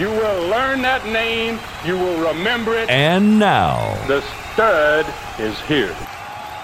You will learn that name. You will remember it. And now, the stud is here.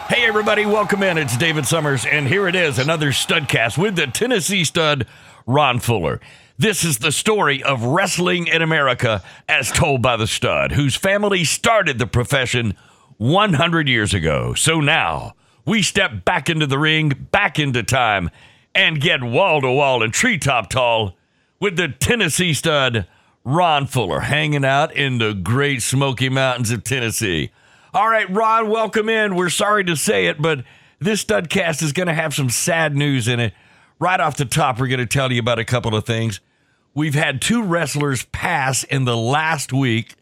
Hey, everybody, welcome in. It's David Summers, and here it is another Studcast with the Tennessee stud, Ron Fuller. This is the story of wrestling in America as told by the stud, whose family started the profession 100 years ago. So now we step back into the ring, back into time, and get wall to wall and treetop tall with the Tennessee stud, Ron Fuller, hanging out in the great Smoky Mountains of Tennessee. All right, Ron, welcome in. We're sorry to say it, but this studcast is going to have some sad news in it. Right off the top, we're going to tell you about a couple of things. We've had two wrestlers pass in the last week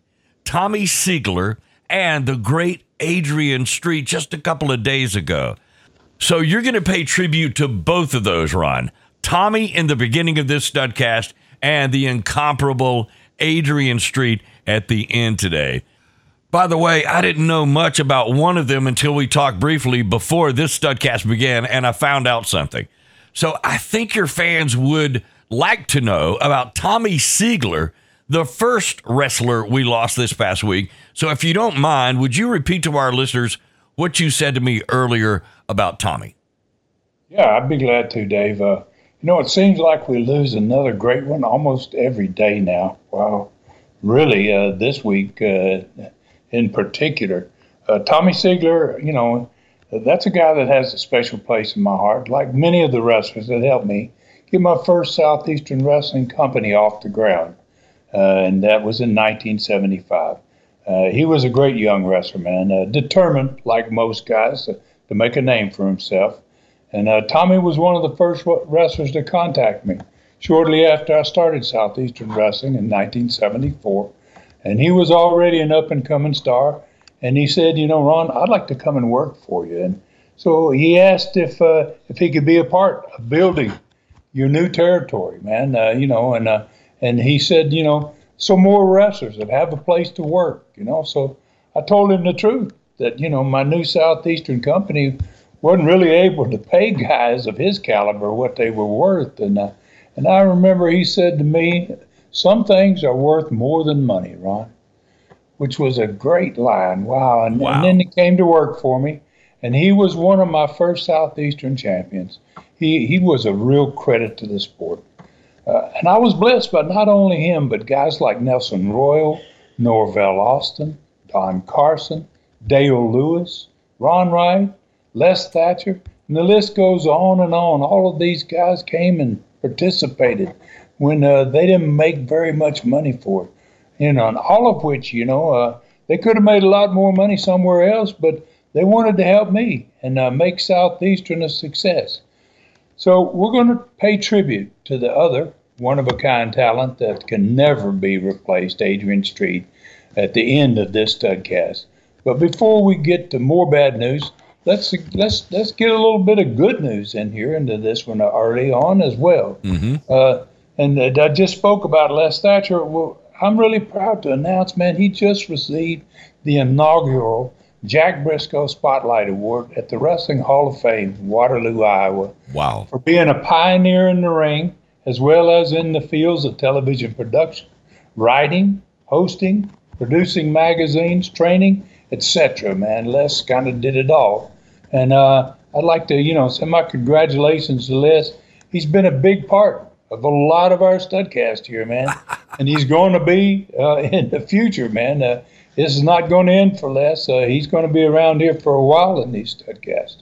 Tommy Seigler and the great Adrian Street just a couple of days ago. So you're going to pay tribute to both of those, Ron. Tommy in the beginning of this studcast and the incomparable Adrian Street at the end today. By the way, I didn't know much about one of them until we talked briefly before this studcast began, and I found out something. So I think your fans would like to know about Tommy Seigler, the first wrestler we lost this past week. So if you don't mind, would you repeat to our listeners what you said to me earlier about Tommy? Yeah, I'd be glad to, Dave. Uh, you know, it seems like we lose another great one almost every day now. Wow. Really, uh, this week uh, in particular. Uh, Tommy Seigler, you know, that's a guy that has a special place in my heart, like many of the wrestlers that helped me get my first Southeastern Wrestling Company off the ground. Uh, and that was in 1975. Uh, he was a great young wrestler, man, uh, determined, like most guys, to, to make a name for himself. And uh, Tommy was one of the first wrestlers to contact me shortly after I started Southeastern Wrestling in 1974. And he was already an up and coming star. And he said, You know, Ron, I'd like to come and work for you. And so he asked if uh, if he could be a part of building your new territory, man. Uh, you know, and uh, and he said, you know, some more wrestlers that have a place to work. You know, so I told him the truth that you know my new southeastern company wasn't really able to pay guys of his caliber what they were worth. And uh, and I remember he said to me, "Some things are worth more than money, Ron," which was a great line. Wow! And, Wow. and then he came to work for me, and he was one of my first southeastern champions. He he was a real credit to the sport. Uh, and I was blessed by not only him, but guys like Nelson Royal, Norvell Austin, Don Carson, Dale Lewis, Ron Wright, Les Thatcher, and the list goes on and on. All of these guys came and participated when uh, they didn't make very much money for it. You know, and all of which, you know, uh, they could have made a lot more money somewhere else, but they wanted to help me and uh, make Southeastern a success. So we're going to pay tribute to the other one of a kind talent that can never be replaced, Adrian Street, at the end of this studcast. But before we get to more bad news, let's let's let's get a little bit of good news in here into this one early on as well. Uh, and uh, I just spoke about Les Thatcher. Well, I'm really proud to announce, man, he just received the inaugural Jack Brisco Spotlight Award at the Wrestling Hall of Fame, Waterloo, Iowa Wow. for being a pioneer in the ring as well as in the fields of television production, writing, hosting, producing magazines, training, etc. Man, Les kind of did it all. And uh, I'd like to, you know, send my congratulations to Les. He's been a big part of a lot of our studcast here, man. and he's going to be uh, in the future, man. Uh, this is not going to end for Les. Uh, he's going to be around here for a while in these studcasts.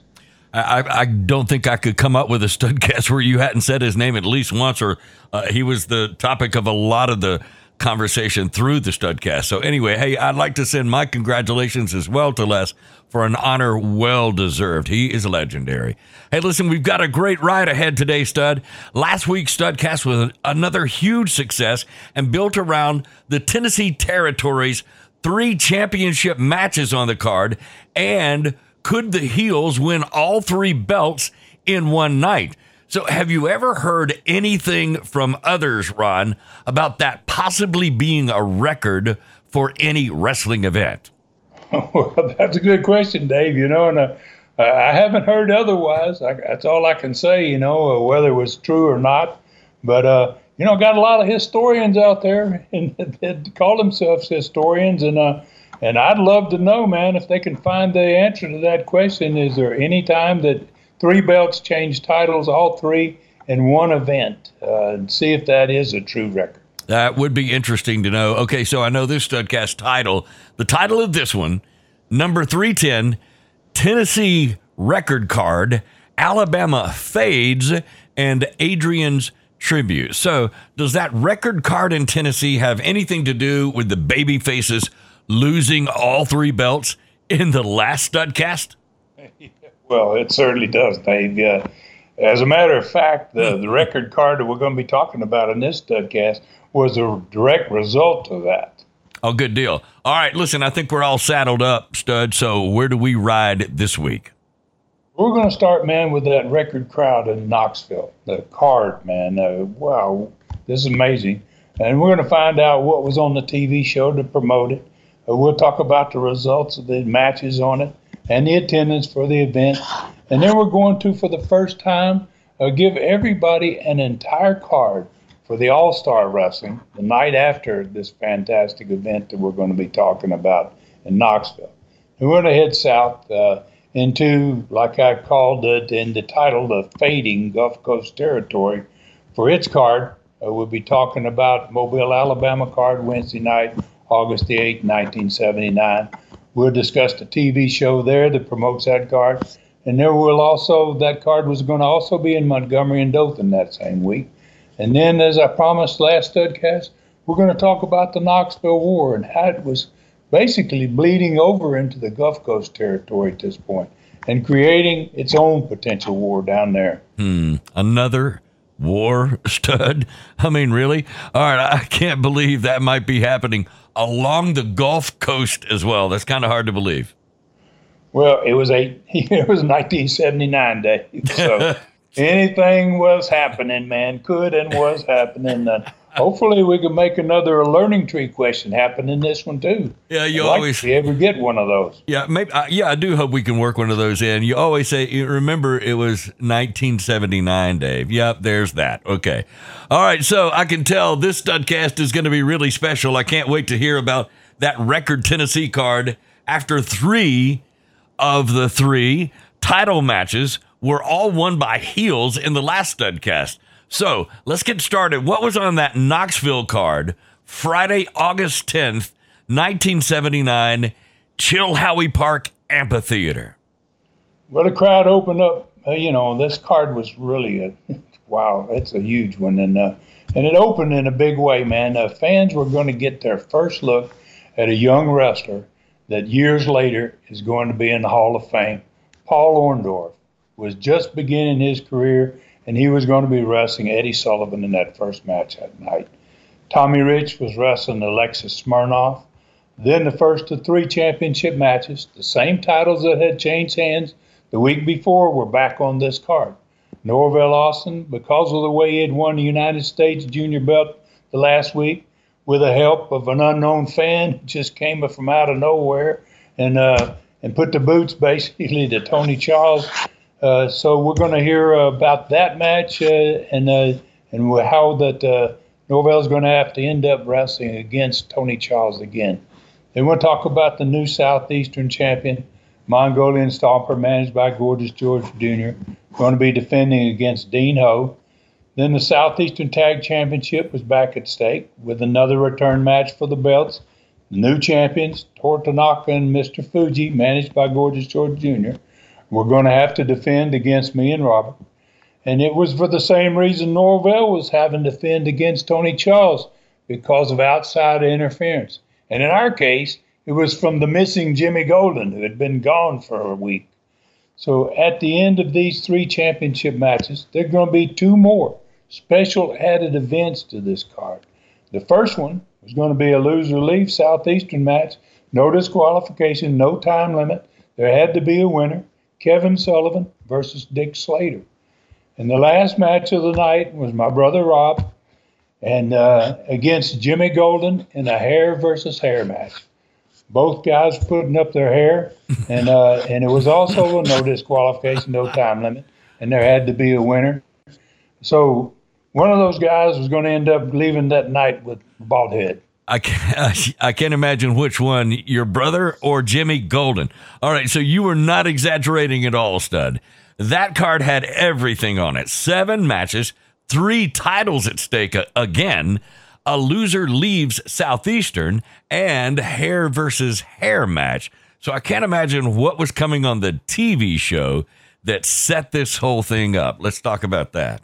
I, I don't think I could come up with a studcast where you hadn't said his name at least once, or uh, he was the topic of a lot of the conversation through the studcast. So anyway, hey, I'd like to send my congratulations as well to Les for an honor well deserved. He is legendary. Hey, listen, we've got a great ride ahead today, Stud. Last week's Studcast was another huge success and built around the Tennessee Territories' three championship matches on the card and could the Heels win all three belts in one night? So, have you ever heard anything from others, Ron, about that possibly being a record for any wrestling event? Well, that's a good question, Dave. You know, and uh, I haven't heard otherwise. I, that's all I can say, you know, uh, whether it was true or not. But, uh, you know, got a lot of historians out there and that call themselves historians. And, uh, and I'd love to know, man, if they can find the answer to that question. Is there any time that three belts change titles, all three in one event, uh, and see if that is a true record? That would be interesting to know. Okay, so I know this Studcast title. The title of this one, number 310, Tennessee Record Card, Alabama Fades, and Adrian's Tribute. So, does that record card in Tennessee have anything to do with the baby faces losing all three belts in the last studcast? Well, it certainly does, Dave. Yeah. As a matter of fact, the, the record card that we're going to be talking about in this studcast was a direct result of that. Oh, good deal. All right, listen, I think we're all saddled up, Stud. So, where do we ride this week? We're going to start, man, with that record crowd in Knoxville. The card, man. Uh, wow, this is amazing. And we're going to find out what was on the TV show to promote it. Uh, we'll talk about the results of the matches on it and the attendance for the event. And then we're going to, for the first time, uh, give everybody an entire card for the All Star Wrestling the night after this fantastic event that we're going to be talking about in Knoxville. And we're going to head south uh, into, like I called it in the title, the fading Gulf Coast territory for its card. Uh, we'll be talking about Mobile, Alabama card Wednesday night, August the 8th, 1979. We'll discuss the TV show there that promotes that card. And there will also, that card was going to also be in Montgomery and Dothan that same week. And then, as I promised last studcast, we're going to talk about the Knoxville War and how it was basically bleeding over into the Gulf Coast territory at this point and creating its own potential war down there. Hmm. Another war stud? I mean, really? All right, I can't believe that might be happening along the Gulf Coast as well. That's kind of hard to believe. Well, it was a it was 1979 day, so anything was happening, man, could and was happening. And hopefully, we can make another learning tree question happen in this one too. Yeah, you I'd like always to ever get one of those. Yeah, maybe. Uh, yeah, I do hope we can work one of those in. You always say, you remember, it was 1979, Dave. Yep, there's that. Okay. All right. So I can tell this studcast is going to be really special. I can't wait to hear about that record Tennessee card after three of the three title matches were all won by heels in the last studcast. So let's get started. What was on that Knoxville card Friday, August 10th, 1979, Chilhowee Park Amphitheater? Well, the crowd opened up. Uh, you know, this card was really a wow. It's a huge one, and uh, and it opened in a big way, man. Uh, fans were going to get their first look at a young wrestler that years later is going to be in the Hall of Fame. Paul Orndorff was just beginning his career, and he was going to be wrestling Eddie Sullivan in that first match that night. Tommy Rich was wrestling Alexis Smirnoff. Then the first of three championship matches, the same titles that had changed hands the week before, were back on this card. Norvell Austin, because of the way he had won the United States junior belt the last week, with the help of an unknown fan, just came from out of nowhere and uh, and put the boots basically to Tony Charles. Uh, so we're going to hear about that match uh, and uh, and how that uh, Norvell's going to have to end up wrestling against Tony Charles again. Then we'll talk about the new Southeastern champion, Mongolian Stomper, managed by Gorgeous George Jr., going to be defending against Dean Ho. Then the Southeastern Tag Championship was back at stake with another return match for the belts. The new champions, Toru Tanaka and Mr. Fuji, managed by Gorgeous George Jr., were going to have to defend against me and Robert. And it was for the same reason Norvell was having to defend against Tony Charles because of outside interference. And in our case, it was from the missing Jimmy Golden, who had been gone for a week. So at the end of these three championship matches, there are going to be two more special added events to this card. The first one was going to be a loser leave Southeastern match, no disqualification, no time limit. There had to be a winner Kevin Sullivan versus Dick Slater. And the last match of the night was my brother Rob and uh, against Jimmy Golden in a hair versus hair match. Both guys putting up their hair, and uh, and it was also a no disqualification, no time limit, and there had to be a winner. So one of those guys was going to end up leaving that night with bald head. I can't, I can't imagine which one, your brother or Jimmy Golden. All right, so you were not exaggerating at all, stud. That card had everything on it seven matches, three titles at stake again. A loser leaves Southeastern and hair versus hair match. So I can't imagine what was coming on the TV show that set this whole thing up. Let's talk about that.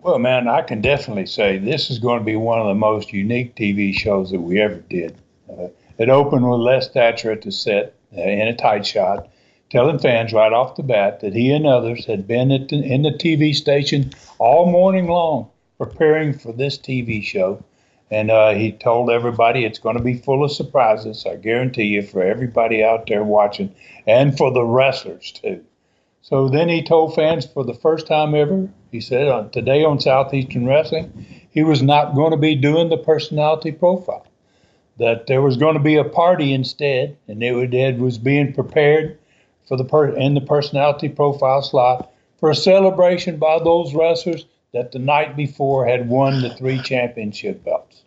Well, man, I can definitely say this is going to be one of the most unique TV shows that we ever did. Uh, it opened with Les Thatcher at the set uh, in a tight shot, telling fans right off the bat that he and others had been the, in the TV station all morning long preparing for this TV show. And uh, he told everybody it's going to be full of surprises, I guarantee you, for everybody out there watching and for the wrestlers, too. So then he told fans for the first time ever, he said uh, today on Southeastern Wrestling, he was not going to be doing the personality profile. That there was going to be a party instead, and it was being prepared for the per- in the personality profile slot for a celebration by those wrestlers that the night before had won the three championship belts.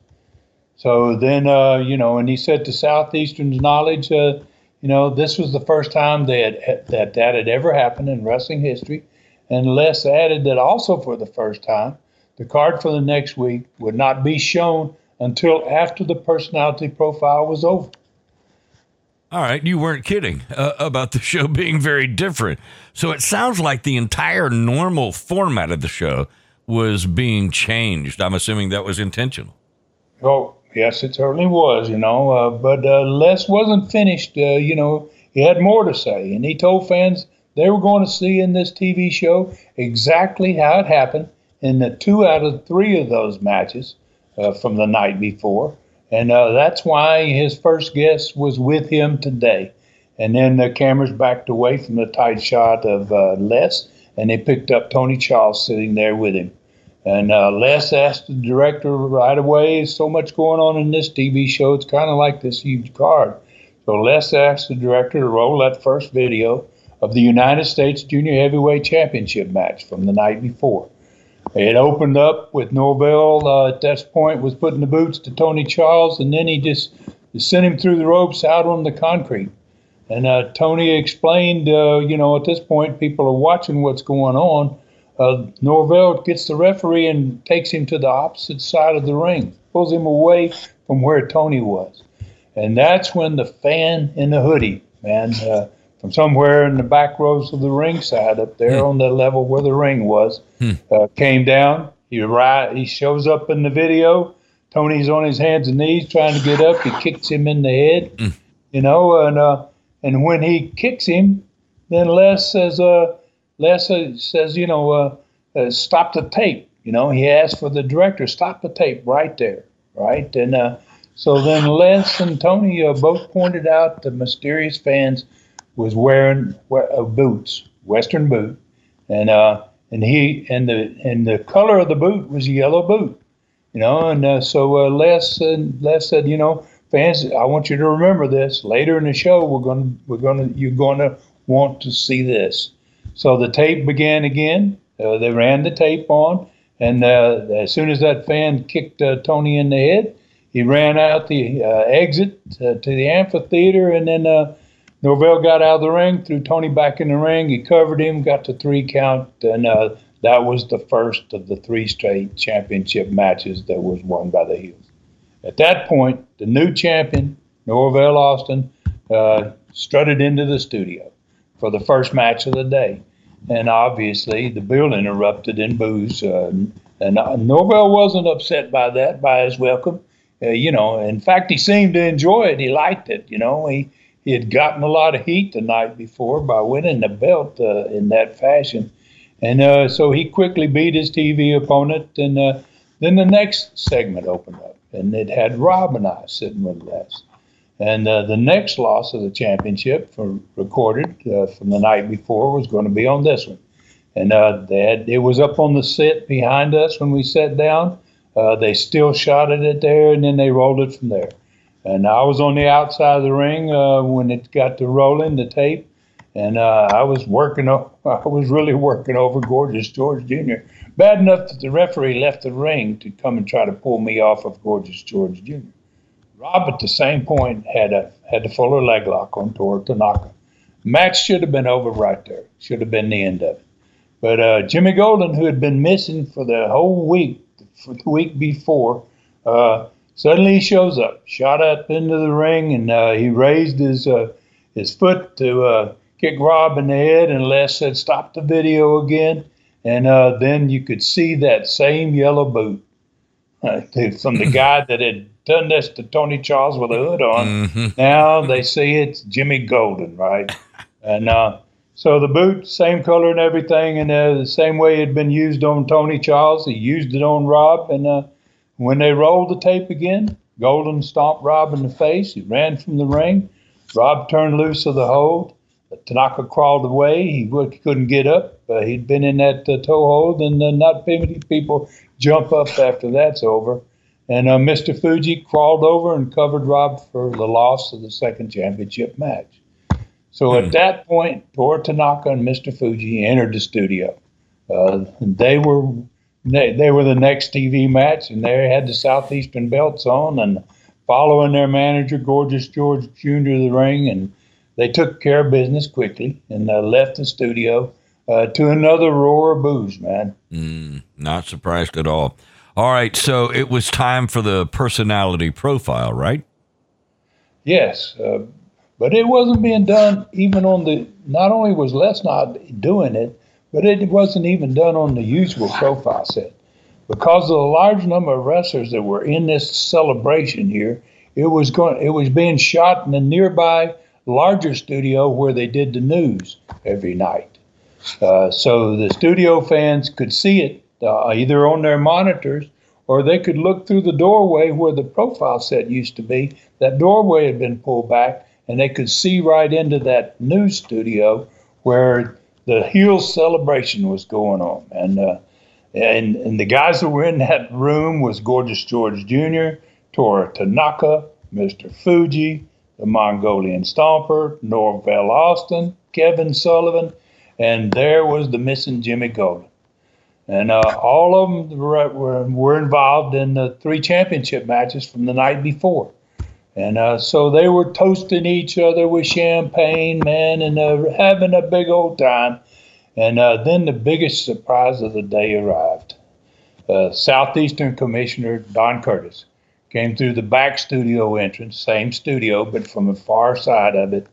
So then, uh, you know, and he said to Southeastern's knowledge, uh, you know, this was the first time that that that had ever happened in wrestling history, and Les added that also for the first time, the card for the next week would not be shown until after the personality profile was over. All right, you weren't kidding uh, about the show being very different. So it sounds like the entire normal format of the show was being changed. I'm assuming that was intentional. Oh, Yes, it certainly was, you know. Uh, but uh, Les wasn't finished. Uh, you know, he had more to say, and he told fans they were going to see in this TV show exactly how it happened in the two out of three of those matches uh, from the night before, and uh, that's why his first guest was with him today. And then the cameras backed away from the tight shot of uh, Les, and they picked up Tony Charles sitting there with him. And uh, Les asked the director right away, so much going on in this TV show, it's kind of like this huge card. So Les asked the director to roll that first video of the United States Junior Heavyweight Championship match from the night before. It opened up with Norvell uh, at that point was putting the boots to Tony Charles, and then he just sent him through the ropes out on the concrete. And uh, Tony explained, uh, you know, at this point, people are watching what's going on uh, Norvell gets the referee and takes him to the opposite side of the ring, pulls him away from where Tony was. And that's when the fan in the hoodie, man, uh, from somewhere in the back rows of the ringside up there hmm. on the level where the ring was, hmm. uh, came down. He, ri- he shows up in the video. Tony's on his hands and knees trying to get up. He kicks him in the head, hmm. you know, and uh, and when he kicks him, then Les says, uh, Les says, you know, uh, uh, stop the tape. You know, he asked for the director, stop the tape right there, right? And uh, so then Les and Tony uh, both pointed out the mysterious fans was wearing uh, boots, Western boot, and uh, and he and the and the color of the boot was yellow boot, you know. And so Les and Les said, you know, fans, I want you to remember this. Later in the show, we're gonna we're gonna you're gonna want to see this. So the tape began again. Uh, they ran the tape on, and uh, as soon as that fan kicked uh, Tony in the head, he ran out the uh, exit to, to the amphitheater, and then uh, Norvell got out of the ring, threw Tony back in the ring. He covered him, got to three count, and uh, that was the first of the three straight championship matches that was won by the Heels. At that point, the new champion, Norvell Austin, uh, strutted into the studio for the first match of the day. And obviously, the building erupted in boos. Uh, and uh, Norvell wasn't upset by that, by his welcome. Uh, you know, in fact, he seemed to enjoy it. He liked it. You know, he, he had gotten a lot of heat the night before by winning the belt uh, in that fashion. And uh, so he quickly beat his TV opponent. And uh, then the next segment opened up, and it had Rob and I sitting with us. And uh, the next loss of the championship for, recorded uh, from the night before was going to be on this one. And uh, it was up on the set behind us when we sat down. Uh, they still shot it there, and then they rolled it from there. And I was on the outside of the ring uh, when it got to rolling the tape, and uh, I was working. I was really working over Gorgeous George Jr. Bad enough that the referee left the ring to come and try to pull me off of Gorgeous George Jr. Rob at the same point had a had the fuller leg lock on Toru Tanaka. Max should have been over right there. Should have been the end of it. But uh, Jimmy Golden, who had been missing for the whole week, for the week before, uh, suddenly he shows up, shot up into the ring, and uh, he raised his uh, his foot to uh, kick Rob in the head. And Les said, "Stop the video again." And uh, then you could see that same yellow boot from the guy that had done this to Tony Charles with a hood on. Mm-hmm. Now they see it's Jimmy Golden, right? and uh, so the boot, same color and everything, and uh, the same way it had been used on Tony Charles, he used it on Rob. And uh, when they rolled the tape again, Golden stomped Rob in the face. He ran from the ring. Rob turned loose of the hold. Tanaka crawled away. He couldn't get up. Uh, he'd been in that uh, toe hold, and uh, not many people jump up after that's over. And uh, Mr. Fuji crawled over and covered Rob for the loss of the second championship match. So mm. at hmm. that point, Toru Tanaka and Mr. Fuji entered the studio. Uh, they were they, they were the next TV match, and they had the southeastern belts on, and following their manager, Gorgeous George Jr. to the ring, and they took care of business quickly and uh, left the studio uh, to another roar of boos, man. Mm, not surprised at all. All right, so it was time for the personality profile, right? Yes, uh, but it wasn't being done even on the. Not only was Les not doing it, but it wasn't even done on the usual profile set. Because of the large number of wrestlers that were in this celebration here, it was going. It was being shot in a nearby larger studio where they did the news every night. Uh, so the studio fans could see it uh, either on their monitors or they could look through the doorway where the profile set used to be. That doorway had been pulled back, and they could see right into that news studio where the heel celebration was going on. And uh, and and the guys that were in that room was Gorgeous George Jr., Toru Tanaka, Mr. Fuji, the Mongolian Stomper, Norvell Austin, Kevin Sullivan, and there was the missing Jimmy Golden and uh, all of them were, were, were, involved in the three championship matches from the night before. And uh, so they were toasting each other with champagne, man, and uh, having a big old time. And uh, then the biggest surprise of the day arrived. Uh, Southeastern Commissioner Don Curtis came through the back studio entrance, same studio, but from the far side of it.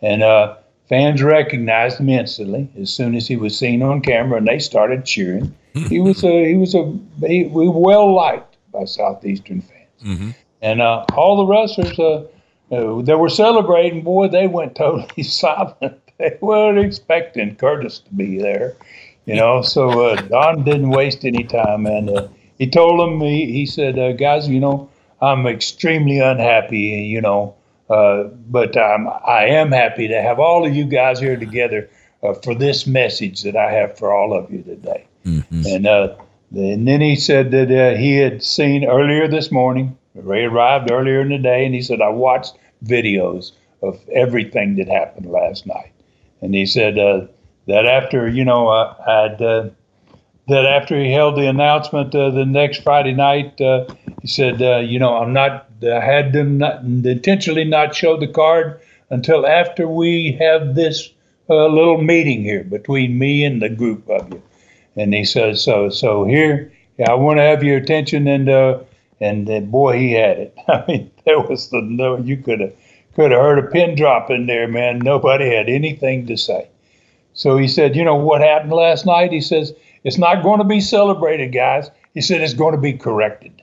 And uh, fans recognized him instantly as soon as he was seen on camera, and they started cheering he was a he was a he, we well liked by southeastern fans, mm-hmm. and uh, all the wrestlers uh, uh, that were celebrating, boy, they went totally silent. They weren't expecting Curtis to be there, you know. So uh, Don didn't waste any time, and uh, he told them he, he said, uh, guys, you know, I'm extremely unhappy, you know. Uh, but um, I am happy to have all of you guys here together uh, for this message that I have for all of you today. Mm-hmm. And, uh, and then he said that uh, he had seen earlier this morning, Ray arrived earlier in the day, and he said, I watched videos of everything that happened last night. And he said uh, that after, you know, uh, I'd, uh, that after he held the announcement uh, the next Friday night, uh, he said, uh, you know, I'm not, I had them not, intentionally not show the card until after we have this little meeting here between me and the group of you. And he says, "So, so here, yeah, I want to have your attention." And uh, and uh, boy, he had it. I mean, there was the no. You could have could have heard a pin drop in there, man. Nobody had anything to say. So he said, "You know what happened last night?" He says, "It's not going to be celebrated, guys." He said, "It's going to be corrected."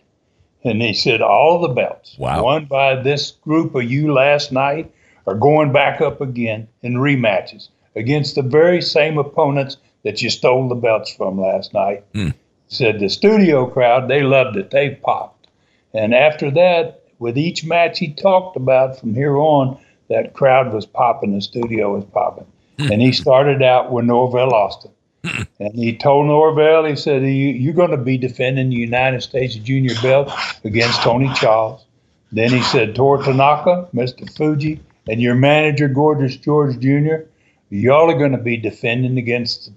And he said, "All the belts Wow. won by this group of you last night are going back up again in rematches against the very same opponents that you stole the belts from last night." Hmm. Said the studio crowd, they loved it. They popped. And after that, with each match he talked about from here on, that crowd was popping, the studio was popping. Hmm. and he started out with Norvell Austin. And he told Norvell, he said, you, You're going to be defending the United States Junior belt against Tony Charles. Then he said, Tor Tanaka, Mr. Fuji, and your manager, Gorgeous George Jr., y'all are going to be defending against the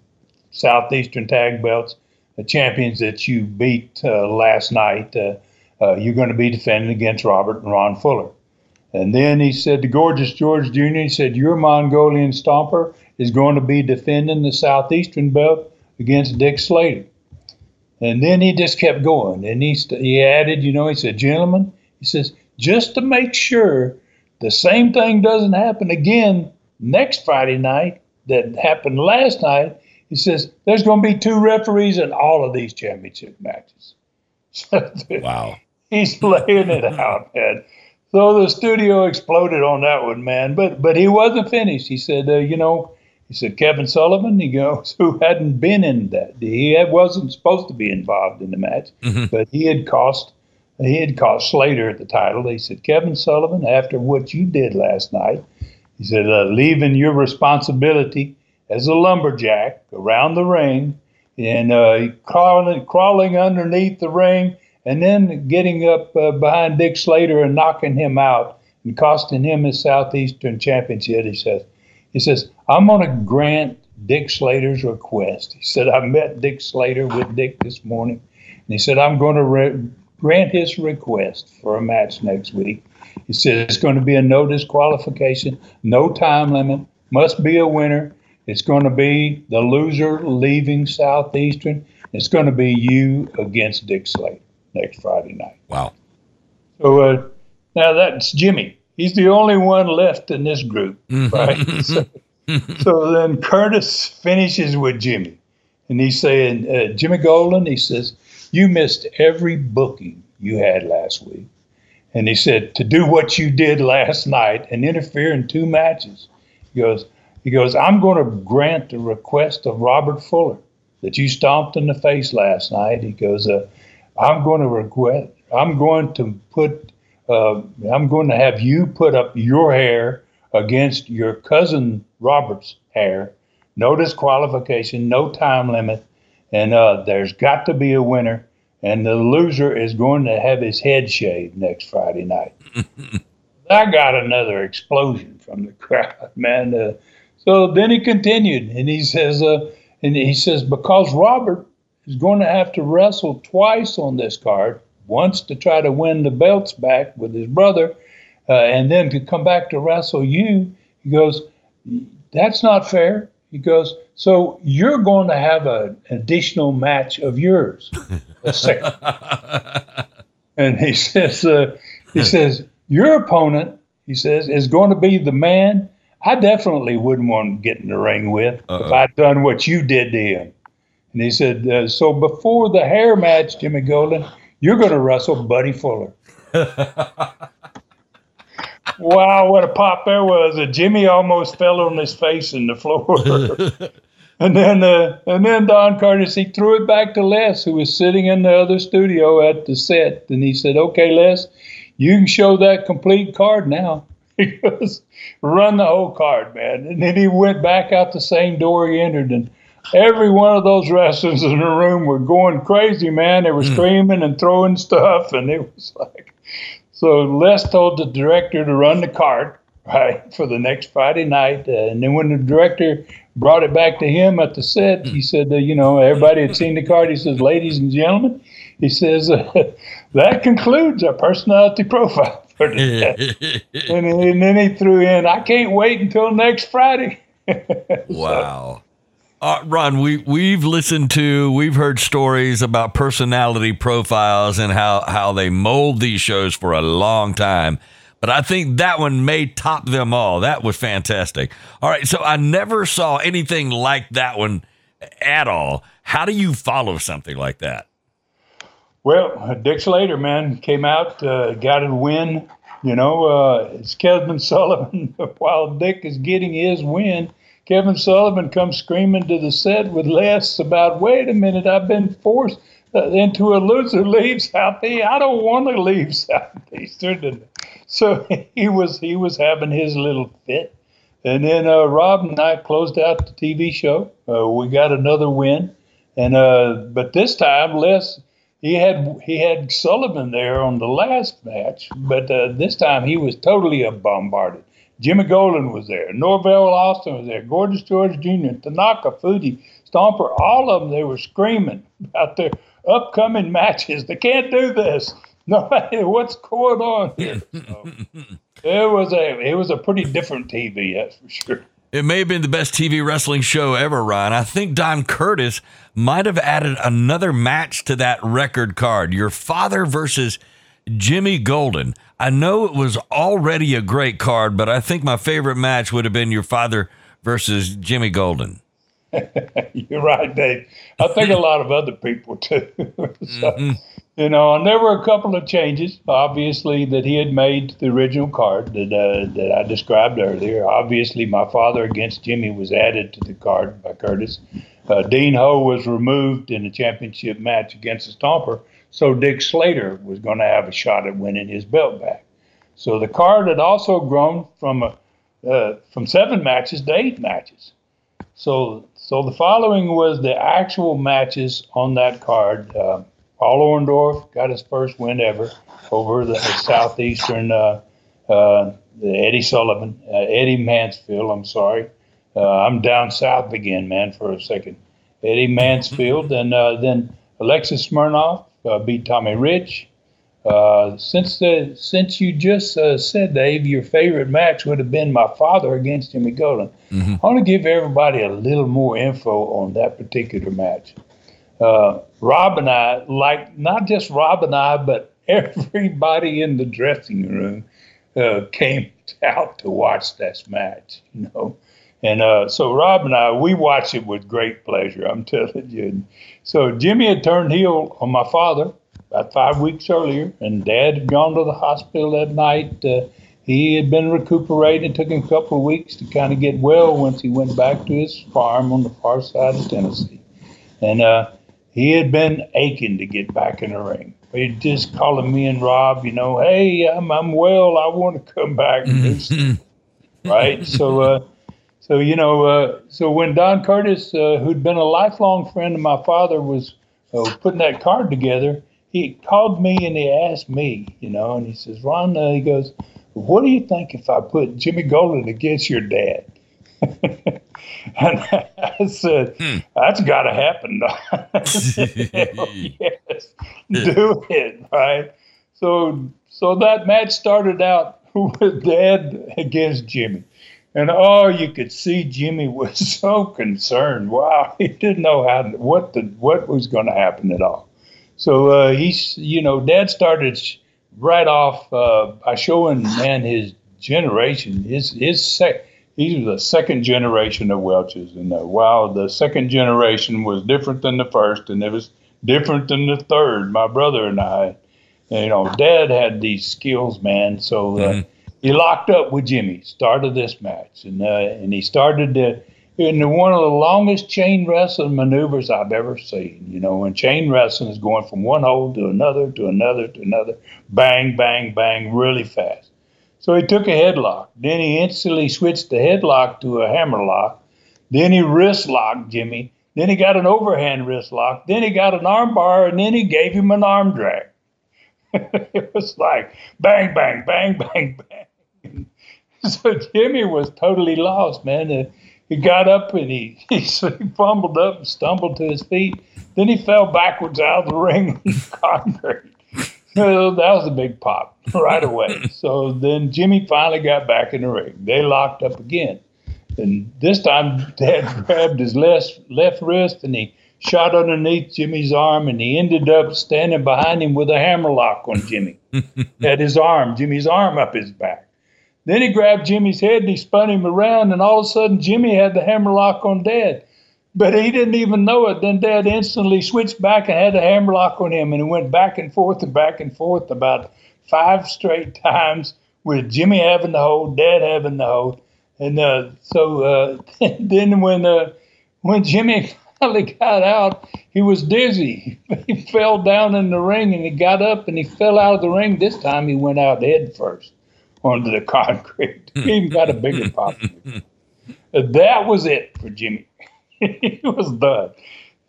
Southeastern Tag Belts, the champions that you beat uh, last night. Uh, uh, you're going to be defending against Robert and Ron Fuller. And then he said to Gorgeous George Jr., he said, Your Mongolian Stomper is going to be defending the Southeastern belt against Dick Slater. And then he just kept going. And he, st- he added, you know, he said, Gentlemen, he says, just to make sure the same thing doesn't happen again next Friday night that happened last night, he says, there's going to be two referees in all of these championship matches. Wow. He's laying it out, man. So the studio exploded on that one, man. But but he wasn't finished. He said, uh, you know, he said Kevin Sullivan, he goes, who hadn't been in that. He had, wasn't supposed to be involved in the match, but he had cost he had cost Slater the title. He said, Kevin Sullivan, after what you did last night, he said, uh, leaving your responsibility as a lumberjack around the ring and uh, crawling, crawling underneath the ring and then getting up uh, behind Dick Slater and knocking him out and costing him his Southeastern championship. He says, he says, I'm going to grant Dick Slater's request. He said, I met Dick Slater with Dick this morning, and he said, I'm going to re- grant his request for a match next week. He said, it's going to be a no disqualification, no time limit, must be a winner. It's going to be the loser leaving Southeastern. It's going to be you against Dick Slater next Friday night. Wow. So uh, now that's Jimmy. He's the only one left in this group, right? so, so then Curtis finishes with Jimmy, and he's saying, uh, Jimmy Golden, he says, you missed every booking you had last week. And he said, to do what you did last night and interfere in two matches. He goes, he goes, I'm going to grant the request of Robert Fuller that you stomped in the face last night. He goes, uh, I'm going to regret. I'm going to put. Uh, I'm going to have you put up your hair against your cousin Robert's hair. No disqualification, no time limit, and uh, there's got to be a winner. And the loser is going to have his head shaved next Friday night. I got another explosion from the crowd, man. Uh, so then he continued, and he says, uh, and he says because Robert is going to have to wrestle twice on this card, once to try to win the belts back with his brother, uh, and then to come back to wrestle you. He goes, that's not fair. He goes, so you're going to have an additional match of yours, and he says, uh, he says, your opponent, he says, is going to be the man I definitely wouldn't want to get in the ring with if Uh-oh. I'd done what you did to him. And he said, uh, so before the hair match, Jimmy Golden, you're going to wrestle Buddy Fuller. wow, what a pop there was! Jimmy almost fell on his face in the floor. and then, uh, and then Don Curtis he threw it back to Les, who was sitting in the other studio at the set, and he said, "Okay, Les, you can show that complete card now." He goes, "Run the whole card, man." And then he went back out the same door he entered, and every one of those wrestlers in the room were going crazy, man. They were screaming and throwing stuff, and it was like. So Les told the director to run the card, right, for the next Friday night. Uh, and then when the director brought it back to him at the set, he said, uh, you know, everybody had seen the card. He says, ladies and gentlemen, he says, uh, that concludes our personality profile for and, and then he threw in, I can't wait until next Friday. wow. Uh, Ron, we we've listened to, we've heard stories about personality profiles and how how they mold these shows for a long time. But I think that one may top them all. That was fantastic. All right, so I never saw anything like that one at all. How do you follow something like that? Well, Dick Slater, man, came out, uh, got a win. You know, uh, it's Kevin Sullivan. While Dick is getting his win, Kevin Sullivan comes screaming to the set with Les about, wait a minute, I've been forced uh, into a loser leave Southeast. I don't want to leave Southeastern. So he was he was having his little fit. And then uh, Rob and I closed out the TV show. Uh, we got another win, and uh, but this time Les he had he had Sullivan there on the last match, but uh, this time he was totally bombarded. Jimmy Golden was there. Norvell Austin was there. Gorgeous George Jr., Tanaka, Fuji, Stomper, all of them, they were screaming about their upcoming matches. They can't do this. No, what's going on here? So, it was a it was a pretty different TV, that's for sure. It may have been the best TV wrestling show ever, Ron. I think Don Curtis might have added another match to that record card. Your father versus Jimmy Golden. I know it was already a great card, but I think my favorite match would have been your father versus Jimmy Golden. You're right, Dave. I think a lot of other people too. so, mm-hmm. You know, and there were a couple of changes, obviously, that he had made to the original card that uh, that I described earlier. Obviously, my father against Jimmy was added to the card by Curtis. Uh, Dean Ho was removed in the championship match against the Stomper, so Dick Slater was going to have a shot at winning his belt back. So the card had also grown from a, uh, from seven matches to eight matches. So so the following was the actual matches on that card. Uh, Paul Orndorff got his first win ever over the, southeastern uh, uh, Eddie Sullivan, uh, Eddie Mansfield. I'm sorry, uh, I'm down south again, man, for a second. Eddie Mansfield, and uh, then Alexis Smirnoff uh, beat Tommy Rich. Uh, since the since you just uh, said, Dave, your favorite match would have been my father against Jimmy Golden. Mm-hmm. I want to give everybody a little more info on that particular match. Uh, Rob and I, like not just Rob and I, but everybody in the dressing room uh, came out to watch this match. You know, and uh, so Rob and I, we watched it with great pleasure. I'm telling you. So Jimmy had turned heel on my father about five weeks earlier, and Dad had gone to the hospital that night. Uh, he had been recuperating. It took him a couple of weeks to kind of get well once he went back to his farm on the far side of Tennessee. And uh, he had been aching to get back in the ring. He'd just calling me and Rob, you know, hey, I'm, I'm well. I want to come back. right? So, uh, so you know, uh, so when Don Curtis, uh, who'd been a lifelong friend of my father, was uh, putting that card together, he called me and he asked me, you know, and he says, Ron, uh, he goes, what do you think if I put Jimmy Golden against your dad? and I said, hmm. that's got to happen. yes, do it, right? So, so that match started out with Dad against Jimmy. And oh, you could see Jimmy was so concerned. Wow, he didn't know how what the what was going to happen at all. So uh, he's, you know, Dad started right off uh, by showing man his generation, his his sec. he was the second generation of Welches, and uh, wow, the second generation was different than the first, and it was different than the third. My brother and I, and, you know, Dad had these skills, man. So. Uh, mm-hmm he locked up with Jimmy, started this match, and uh, and he started to, in one of the longest chain wrestling maneuvers I've ever seen. You know, and chain wrestling is going from one hold to another to another to another, bang, bang, bang, really fast. So he took a headlock. Then he instantly switched the headlock to a hammerlock. Then he wrist locked Jimmy. Then he got an overhand wrist lock. Then he got an armbar, and then he gave him an arm drag. it was like bang, bang, bang, bang, bang. so Jimmy was totally lost, man. Uh, he got up and he, he, he fumbled up and stumbled to his feet. Then he fell backwards out of the ring on the concrete. So that was a big pop right away. so then Jimmy finally got back in the ring. They locked up again. And this time, Dad grabbed his left left wrist and he shot underneath Jimmy's arm, and he ended up standing behind him with a hammerlock on Jimmy at his arm, Jimmy's arm up his back. Then he grabbed Jimmy's head and he spun him around, and all of a sudden Jimmy had the hammerlock on Dad. But he didn't even know it. Then Dad instantly switched back and had the hammerlock on him, and it went back and forth and back and forth about five straight times with Jimmy having the hold, Dad having the hold. And uh, so uh, then when uh, when Jimmy finally got out, he was dizzy. He fell down in the ring and he got up and he fell out of the ring. This time he went out head first onto the concrete. he even got a bigger pop. that was it for Jimmy. he was done.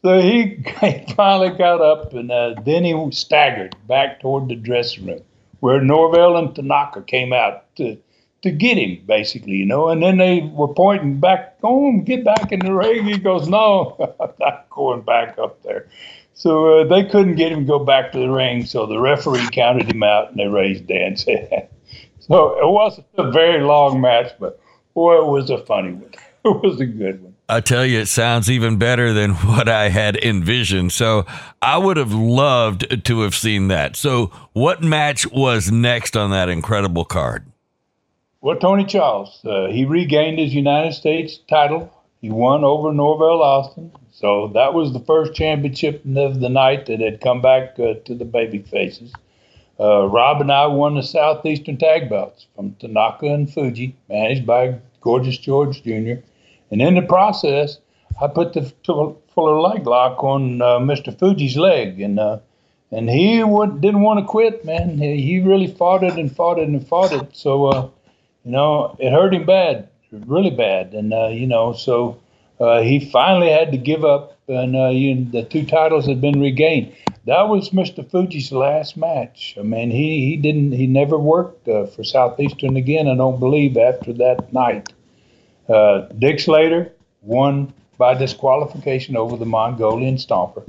So he, he finally got up and uh, then he staggered back toward the dressing room where Norvell and Tanaka came out to to get him, basically, you know. And then they were pointing back, "Oh, get back in the ring." He goes, "No, I'm not going back up there." So uh, they couldn't get him to go back to the ring. So the referee counted him out, and they raised Dan's head. So it wasn't a very long match, but boy, it was a funny one. It was a good one. I tell you, it sounds even better than what I had envisioned. So I would have loved to have seen that. So, what match was next on that incredible card? Well, Tony Charles, uh, he regained his United States title. He won over Norvell Austin. So that was the first championship of the night that had come back uh, to the baby faces. Uh, Rob and I won the Southeastern Tag Belts from Tanaka and Fuji, managed by Gorgeous George Jr. And in the process, I put the Fuller leg lock on uh, Mr. Fuji's leg, and uh, and he would, didn't want to quit, man. He, he really fought it and fought it and fought it. So uh, you know, it hurt him bad, really bad. And, uh, you know, so uh, he finally had to give up, and the two titles had been regained. That was Mr. Fuji's last match. I mean, he, he didn't, he never worked uh, for Southeastern again, I don't believe, after that night. Uh, Dick Slater won by disqualification over the Mongolian Stomper.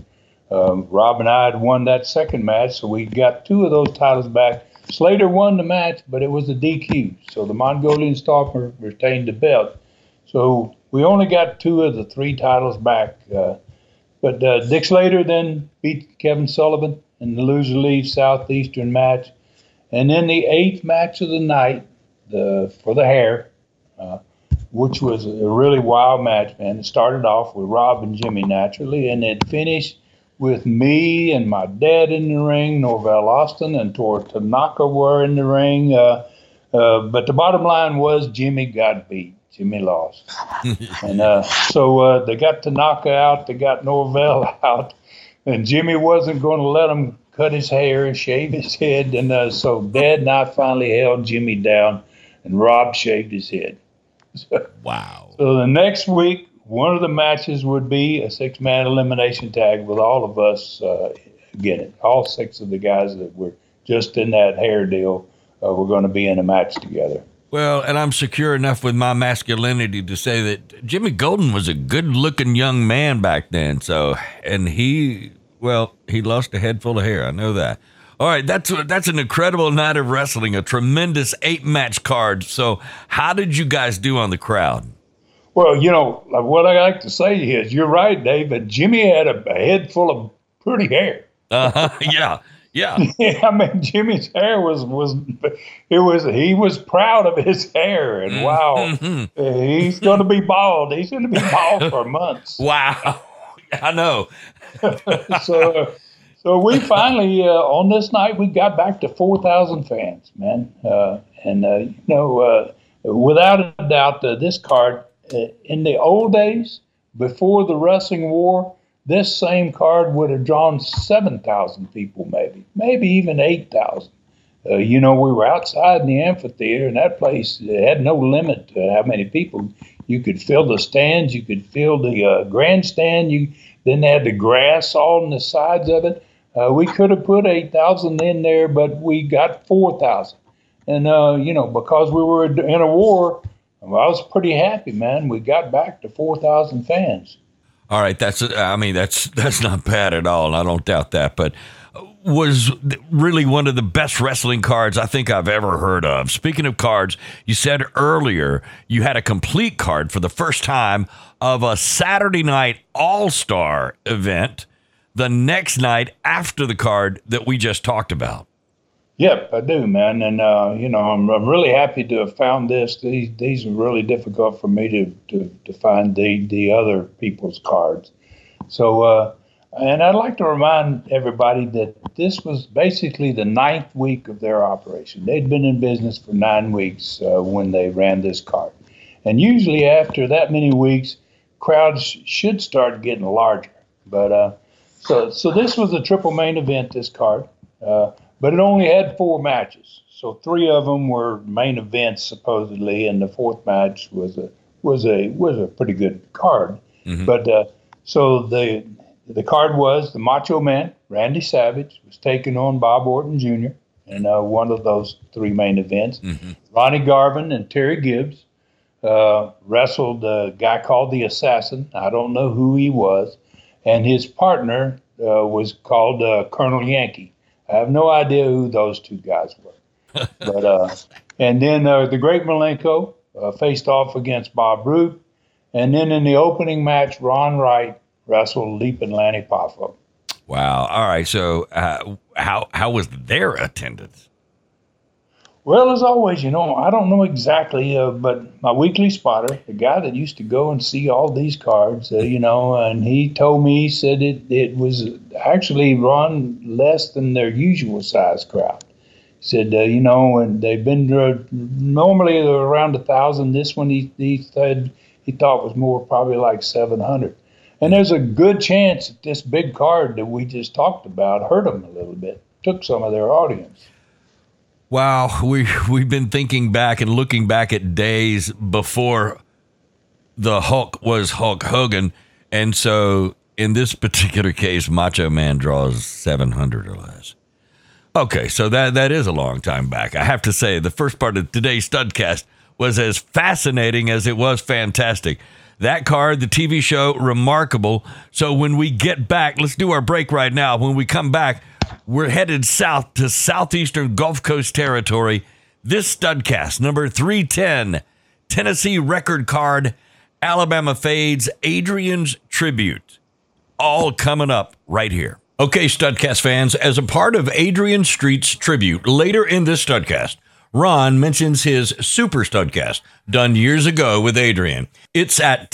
Um, Rob and I had won that second match, so we got two of those titles back Slater won the match, but it was a DQ. So the Mongolian Stomper retained the belt. So we only got two of the three titles back. Uh, but uh, Dick Slater then beat Kevin Sullivan in the loser leaves Southeastern match. And then the eighth match of the night the, for the hair, uh, which was a really wild match, man. It started off with Rob and Jimmy naturally, and it finished with me and my dad in the ring, Norvell Austin and Toru Tanaka were in the ring. Uh, uh, but the bottom line was Jimmy got beat. Jimmy lost. and uh, so uh, they got Tanaka out, they got Norvell out, and Jimmy wasn't going to let him cut his hair and shave his head. And uh, so Dad and I finally held Jimmy down, and Rob shaved his head. So, wow. So the next week, one of the matches would be a six man elimination tag with all of us uh, getting it. All six of the guys that were just in that hair deal uh, were going to be in a match together. Well, and I'm secure enough with my masculinity to say that Jimmy Golden was a good looking young man back then. So, and he, well, he lost a head full of hair. I know that. All right, that's that's an incredible night of wrestling, a tremendous eight match card. So, how did you guys do on the crowd? Well, you know, what I like to say is, you're right, David. Jimmy had a, a head full of pretty hair. Uh-huh. Yeah. Yeah. yeah. I mean, Jimmy's hair was, was, it was, he was proud of his hair. And mm-hmm. wow, mm-hmm. he's going to be bald. He's going to be bald for months. Wow. I know. so, so we finally, uh, on this night, we got back to 4,000 fans, man. Uh, and, uh, you know, uh, without a doubt, uh, this card uh, in the old days, before the wrestling war, this same card would have drawn 7,000 people, maybe, maybe even 8,000. Uh, you know, we were outside in the amphitheater, and that place had no limit to how many people. You could fill the stands, you could fill the uh, grandstand. You then they had the grass on the sides of it. Uh, we could have put 8,000 in there, but we got 4,000. And, uh, you know, because we were in a war, well, I was pretty happy, man. We got back to 4,000 fans. All right, that's I mean that's that's not bad at all, and I don't doubt that. But was really one of the best wrestling cards I think I've ever heard of. Speaking of cards, you said earlier you had a complete card for the first time of a Saturday night All Star event the next night after the card that we just talked about. Yep, I do, man. And, uh, you know, I'm, I'm really happy to have found this. These, these are really difficult for me to, to, to find the, the other people's cards. So, uh, and I'd like to remind everybody that this was basically the ninth week of their operation. They'd been in business for nine weeks uh, when they ran this card. And usually after that many weeks, crowds should start getting larger. But uh, so, so this was a triple main event, this card. Uh, but it only had four matches. So three of them were main events supposedly, and the fourth match was a was a was a pretty good card. Mm-hmm. But uh, so the the card was the Macho Man Randy Savage was taking on Bob Orton Jr. in uh, one of those three main events. Mm-hmm. Ronnie Garvin and Terry Gibbs uh, wrestled a guy called the Assassin. I don't know who he was, and his partner uh, was called uh, Colonel Yankee. I have no idea who those two guys were. but uh, and then uh, the Great Malenko uh, faced off against Bob Roop, and then in the opening match, Ron Wright wrestled Leaping Lanny Poffo. Wow! All right, so uh, how how was their attendance? Well, as always, you know, I don't know exactly, uh, but my weekly spotter, the guy that used to go and see all these cards, uh, you know, and he told me, he said it, it was actually run less than their usual size crowd. He said, uh, you know, and they've been normally around a thousand. This one he, he said he thought was more, probably like 700. And there's a good chance that this big card that we just talked about hurt them a little bit, took some of their audience. Wow, we we've been thinking back and looking back at days before the Hulk was Hulk Hogan, and so in this particular case, Macho Man draws seven hundred or less. Okay, so that that is a long time back. I have to say, the first part of today's Studcast was as fascinating as it was fantastic. That card, the TV show, remarkable. So when we get back, let's do our break right now. When we come back we're headed south to southeastern Gulf Coast territory. This studcast, number 310, Tennessee record card, Alabama Fades, Adrian's Tribute. All coming up right here. Okay, Studcast fans, as a part of Adrian Street's tribute, later in this Studcast, Ron mentions his Super Studcast done years ago with Adrian. It's at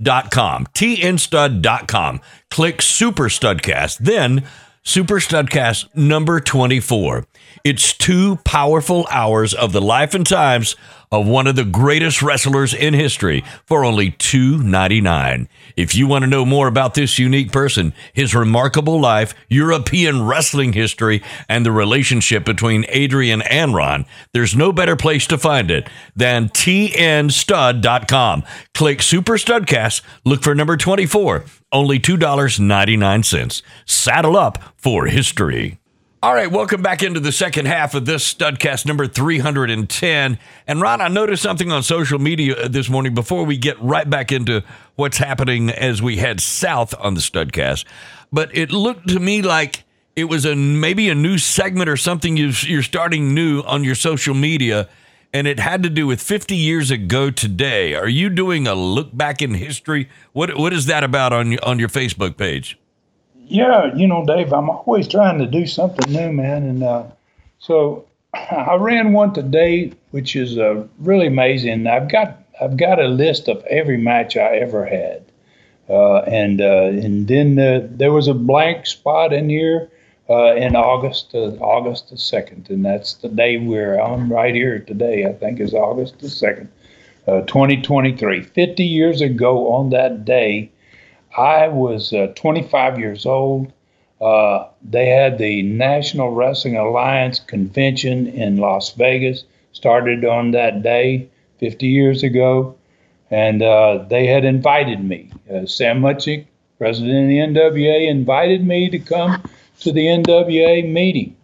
tnstud.com, tnstud.com. Click Super Studcast, then Super Studcast number 24. It's two powerful hours of the life and times of one of the greatest wrestlers in history for only $2.99. If you want to know more about this unique person, his remarkable life, European wrestling history, and the relationship between Adrian and Ron, there's no better place to find it than tnstud.com. Click Super Studcast, look for number 24 only $2.99. Saddle up for history. All right, welcome back into the second half of this studcast number 310. And Ron, I noticed something on social media uh, this morning before we get right back into what's happening as we head south on the studcast. But it looked to me like it was a maybe a new segment or something you're starting new on your social media and it had to do with 50 years ago today. Are you doing a look back in history? What what is that about on on your Facebook page? Yeah, you know, Dave, I'm always trying to do something new, man, and uh, so I ran one today, which is uh, really amazing. I've got I've got a list of every match I ever had, uh, and uh, and then uh, there was a blank spot in here uh, in August, August the 2nd. And that's the day we're on right here today, I think is August the 2nd, uh, 2023. 50 years ago on that day, I was uh, 25 years old. Uh, they had the National Wrestling Alliance convention in Las Vegas, started on that day 50 years ago. And uh, they had invited me. Sam Muchnick, president of the NWA, invited me to come to the NWA meeting.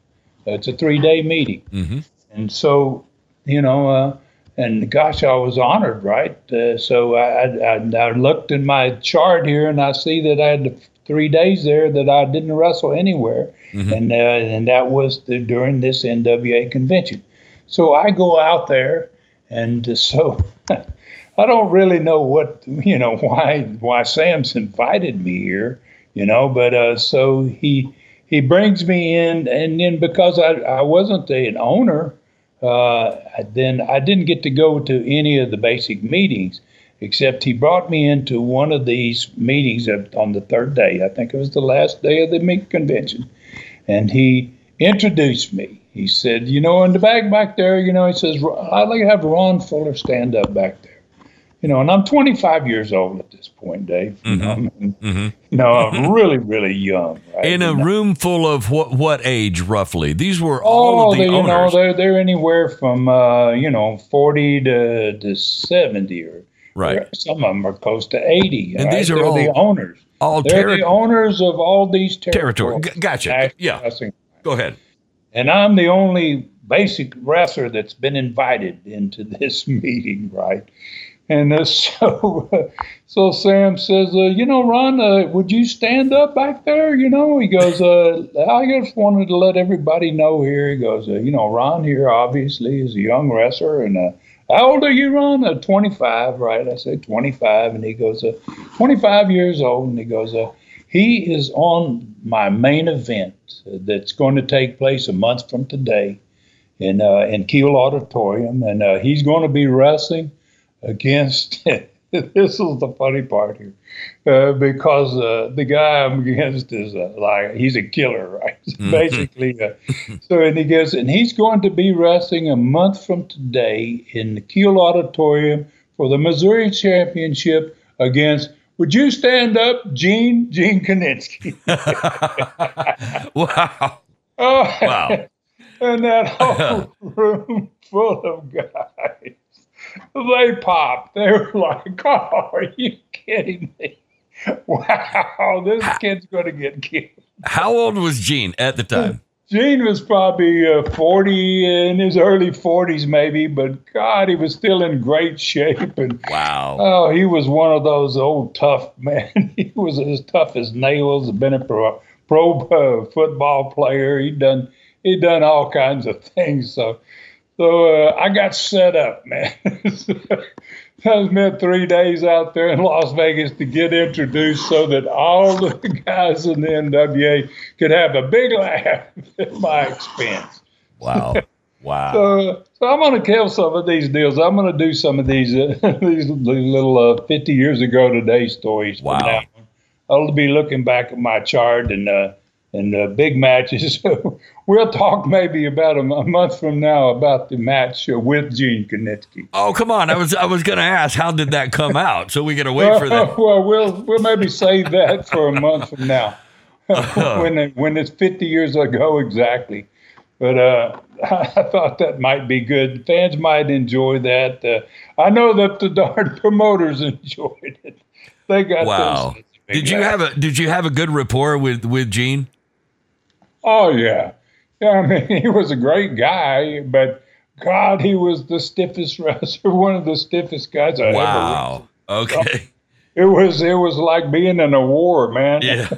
It's a three day meeting. Mm-hmm. And so, you know, uh, and gosh, I was honored, right? Uh, so I, I, I, looked in my chart here and I see that I had three days there that I didn't wrestle anywhere, and uh, and that was the, during this NWA convention. So I go out there, and so I don't really know what you know why why Sam's invited me here, you know, but uh, so he he brings me in, and then because I I wasn't an owner, uh, then I didn't get to go to any of the basic meetings. Except he brought me into one of these meetings on the third day. I think it was the last day of the convention, and he introduced me. He said, "You know, in the back back there, you know," he says, "I'd like to have Ron Fuller stand up back there." You know, and I'm 25 years old at this point, Dave. You know, I mean, you know, I'm really, really young. Right? In a You know, room full of what what age roughly? These were all Oh, the they, you know, they're they're anywhere from uh, you know 40 to, to 70, or Right. Some of them are close to 80. And right? these are They're the owners. all They're terri- the owners of all these Territory. territories. G- gotcha. Yeah. Go ahead. And I'm the only basic wrestler that's been invited into this meeting, right? And uh, so, so Sam says, uh, you know, Ron, uh, would you stand up back there? You know, he goes, uh, I just wanted to let everybody know here. He goes, uh, you know, Ron here obviously is a young wrestler, and uh, how old are you, Ron? Uh, 25, right? I said 25, and he goes, uh, 25 years old, and he goes, uh, he is on my main event uh, that's going to take place a month from today in uh, in Kiel Auditorium, and uh, he's going to be wrestling against. this is the funny part here, uh, because uh, the guy I'm against is a, like he's a killer, right? Basically, uh, so and he goes, and he's going to be wrestling a month from today in the Kiel Auditorium for the Missouri Championship against. Would you stand up, Gene Gene Kiniski? wow. Oh, Wow. and that whole room full of guys, they popped. They were like, "Oh, are you kidding me? Wow, this kid's going to get killed." How old was Gene at the time? Gene was probably uh, 40 in his early 40s, maybe, but God, he was still in great shape. And Wow. oh, he was one of those old tough men. he was as tough as nails. Been a pro, pro uh, football player. He done he done all kinds of things. So so uh, I got set up, man. I spent three days out there in Las Vegas to get introduced so that all the guys in the NWA could have a big laugh at my expense. Wow. Wow. So, so I'm going to kill some of these deals. I'm going to do some of these uh, these little uh, 50 years ago today stories. Wow. I'll be looking back at my chart and uh, and uh, big matches. we'll talk maybe about a month from now about the match uh, with Gene Kiniski. Oh, come on. I was I was going to ask how did that come out? So we got to wait for that. well, we'll we'll maybe save that for a month from now, when it, when it's 50 years ago exactly. But uh, I thought that might be good. Fans might enjoy that. Uh, I know that the darn promoters enjoyed it. They got Wow. those Did you have a did you have a good rapport with with Gene? Oh yeah, yeah. I mean, he was a great guy, but God, he was the stiffest wrestler, one of the stiffest guys I ever. Wow. Okay. It was it was like being in a war, man. Yeah.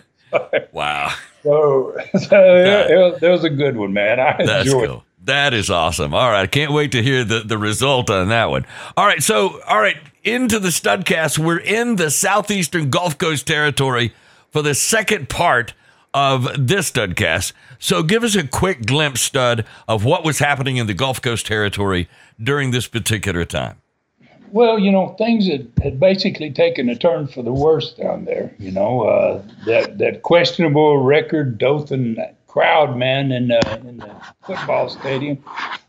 Wow. So, so it, it was, it was a good one, man. I That's enjoyed cool. That is awesome. All right. I can't wait to hear the, the result on that one. All right. So, all right. Into the Studcast. We're in the Southeastern Gulf Coast territory for the second part of this Studcast. So, give us a quick glimpse, Stud, of what was happening in the Gulf Coast territory during this particular time. Well, you know, things had, had basically taken a turn for the worse down there. You know, uh, that that questionable record Dothan crowd, man, in, uh, in the football stadium.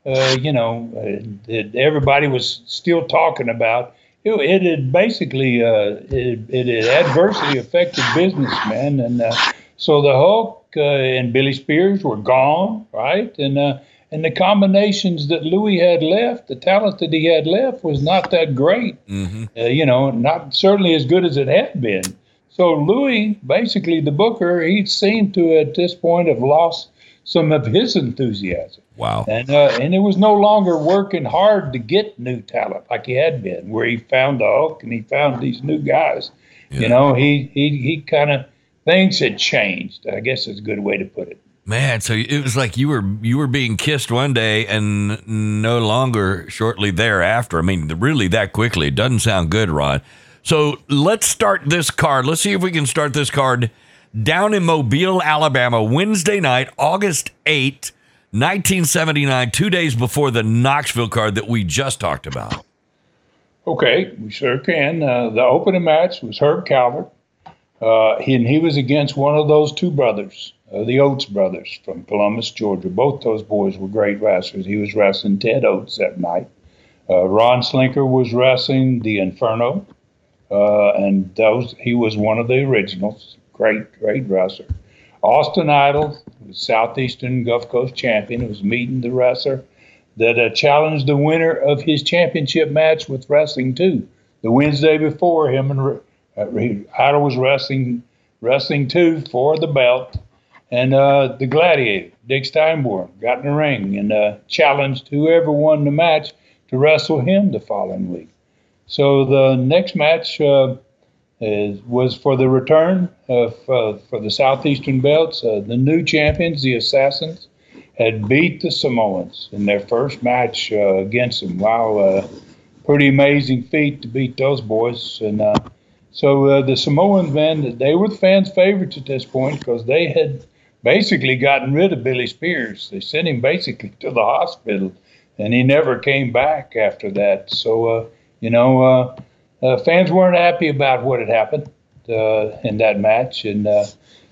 Uh, you know, uh, that everybody was still talking about. It, it had basically uh, it, it had adversely affected business, man, and uh, so the Hulk uh, and Billy Spears were gone, right, and. Uh, and the combinations that Louis had left, the talent that he had left, was not that great. Mm-hmm. Uh, you know, not certainly as good as it had been. So Louis, basically the booker, he seemed to at this point have lost some of his enthusiasm, Wow. and uh, and it was no longer working hard to get new talent like he had been, where he found the Hulk and he found these new guys. Yeah. You know, he he he kind of things had changed. I guess is a good way to put it. Man, so it was like you were you were being kissed one day and no longer shortly thereafter. I mean, really that quickly. It doesn't sound good, Ron. So let's start this card. Let's see if we can start this card down in Mobile, Alabama, Wednesday night, August 8, 1979, two days before the Knoxville card that we just talked about. Okay, we sure can. Uh, the opening match was Herb Calvert, uh, he, and he was against one of those two brothers, uh, the Oates brothers from Columbus, Georgia. Both those boys were great wrestlers. He was wrestling Ted Oates that night. Uh, Ron Slinker was wrestling the Inferno, uh, and those he was one of the originals. Great, great wrestler. Austin Idol, the Southeastern Gulf Coast champion, was meeting the wrestler that uh, challenged the winner of his championship match with Wrestling 2. The Wednesday before, him and uh, Idol was wrestling Wrestling 2 for the belt. And uh, the Gladiator, Dick Steinborn, got in the ring and uh, challenged whoever won the match to wrestle him the following week. So the next match uh, is, was for the return of, uh, for the Southeastern belts. Uh, the new champions, the Assassins, had beat the Samoans in their first match against them. Wow, pretty amazing feat to beat those boys. And so uh, the Samoans, man, they were the fans' favorites at this point because they had basically gotten rid of Billy Spears. They sent him basically to the hospital, and he never came back after that. So, you know, uh, fans weren't happy about what had happened uh, in that match, and uh,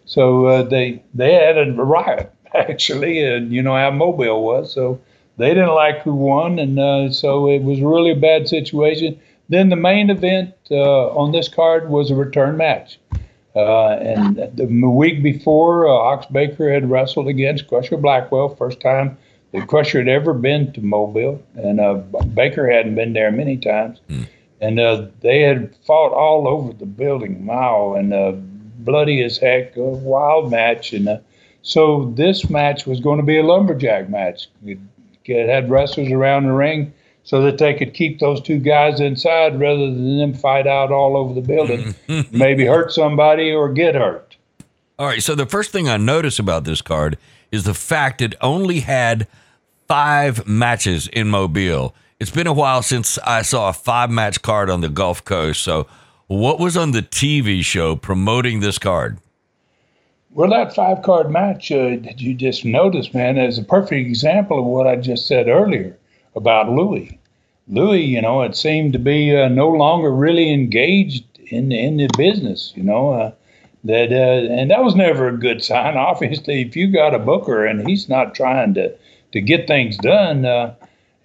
so uh, they they had a riot actually, and you know how Mobile was, so they didn't like who won, and uh, so it was really a bad situation. Then the main event uh, on this card was a return match. and the week before, Ox Baker had wrestled against Crusher Blackwell, first time that Crusher had ever been to Mobile, and uh, Baker hadn't been there many times. Mm and uh, they had fought all over the building, wow, and uh, bloody as heck, a wild match. And uh, so this match was going to be a lumberjack match. It, it had wrestlers around the ring so that they could keep those two guys inside rather than them fight out all over the building, maybe hurt somebody or get hurt. All right. So the first thing I notice about this card is the fact it only had five matches in Mobile. It's been a while since I saw a five match card on the Gulf Coast. So, what was on the TV show promoting this card? Well, that five card match, uh, did you just notice, man, is a perfect example of what I just said earlier about Louis. Louis, you know, it seemed to be uh, no longer really engaged in in the business, you know. Uh, that uh, and that was never a good sign. Obviously, if you got a booker and he's not trying to to get things done, uh,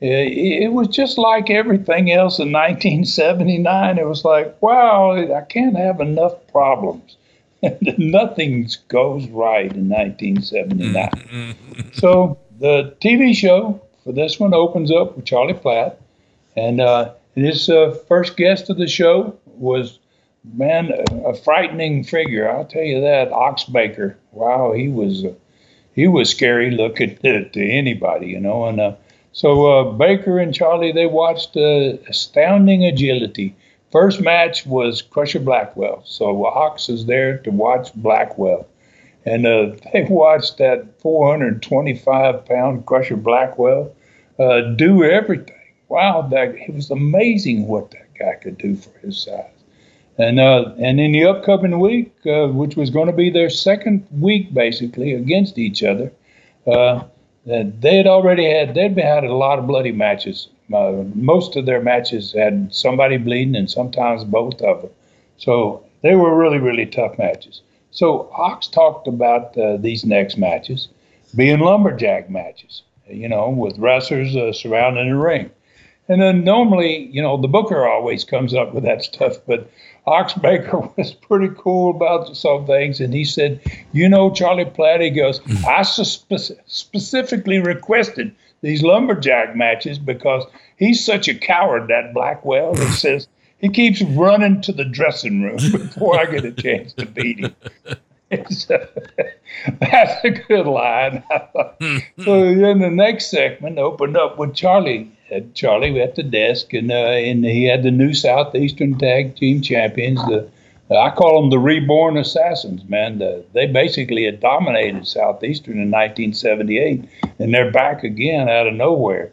it was just like everything else in 1979. It was like, wow, I can't have enough problems. Nothing goes right in 1979. so the TV show for this one opens up with Charlie Platt, and uh, his uh, first guest of the show was man, a, a, frightening figure. I'll tell you that. Ox Baker. Wow, he was uh, he was scary looking to, to anybody, you know, and uh, so uh, Baker and Charlie, they watched uh, astounding agility. First match was Crusher Blackwell. So Ox is there to watch Blackwell. And uh, they watched that 425 pound Crusher Blackwell uh, do everything. Wow, that it was amazing what that guy could do for his size. And uh, and in the upcoming week, uh, which was going to be their second week basically against each other, that they had already had they'd had a lot of bloody matches. Uh, most of their matches had somebody bleeding, and sometimes both of them. So they were really really tough matches. So Ox talked about uh, these next matches being lumberjack matches, you know, with wrestlers uh, surrounding the ring. And then normally, you know, the booker always comes up with that stuff, but Ox Baker was pretty cool about some things, and he said, "You know, Charlie Platt." He goes, "I spe- specifically requested these lumberjack matches because he's such a coward, that Blackwell." He says he keeps running to the dressing room before I get a chance to beat him. So, that's a good line. so then the next segment opened up with Charlie had Charlie at the desk, and uh, and he had the new Southeastern Tag Team Champions, the I call them the reborn assassins, man. The, they basically had dominated Southeastern in 1978, and they're back again out of nowhere.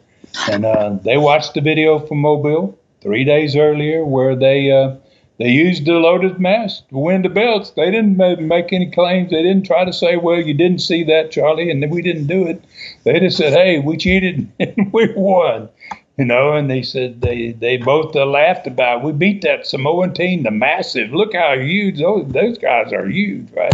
And uh, they watched the video from Mobile three days earlier where they uh, they used the loaded mask to win the belts. They didn't make any claims. They didn't try to say, "Well, you didn't see that, Charlie, and we didn't do it." They just said, "Hey, we cheated and we won." you know, and they said they they both uh, laughed about. It. We beat that Samoan team, the massive. Look how huge those those guys are huge, right?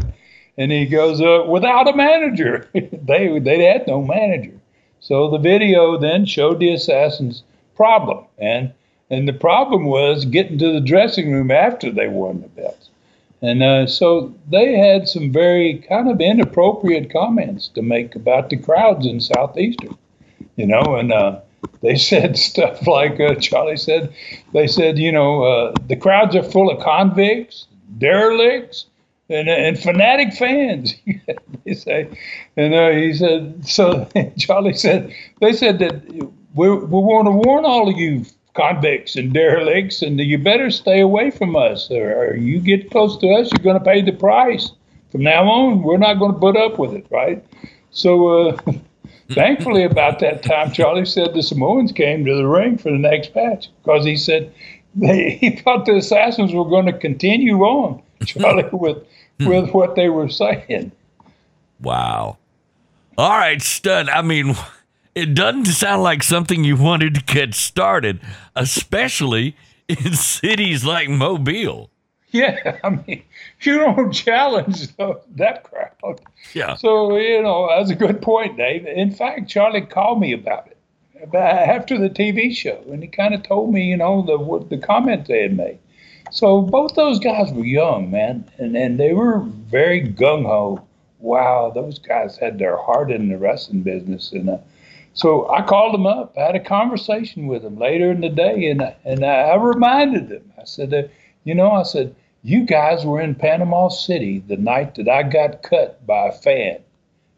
And he goes, uh, without a manager, they they had no manager. So the video then showed the assassins' problem, and and the problem was getting to the dressing room after they won the belts. And uh, so they had some very kind of inappropriate comments to make about the crowds in Southeastern, you know, and uh, they said stuff like uh, Charlie said. They said, you know, uh, the crowds are full of convicts, derelicts, and, and fanatic fans. they say, and uh, he said. So Charlie said they said that we we want to warn all of you convicts and derelicts, and you better stay away from us, or, or you get close to us, you're going to pay the price. From now on, we're not going to put up with it, right? So. Uh, Thankfully, about that time, Charlie said the Samoans came to the ring for the next match because he said they, he thought the Assassins were going to continue on, Charlie, with with what they were saying. Wow. All right, stud. I mean, it doesn't sound like something you wanted to get started, especially in cities like Mobile. Yeah, I mean, you don't challenge that crowd. Yeah. So, you know, that's a good point, Dave. In fact, Charlie called me about it after the TV show, and he kind of told me, you know, the the comment they had made. So both those guys were young, man, and, and they were very gung ho. Wow, those guys had their heart in the wrestling business, and uh, so I called them up. I had a conversation with them later in the day, and and I reminded them. I said, uh, you know, I said you guys were in Panama City the night that I got cut by a fan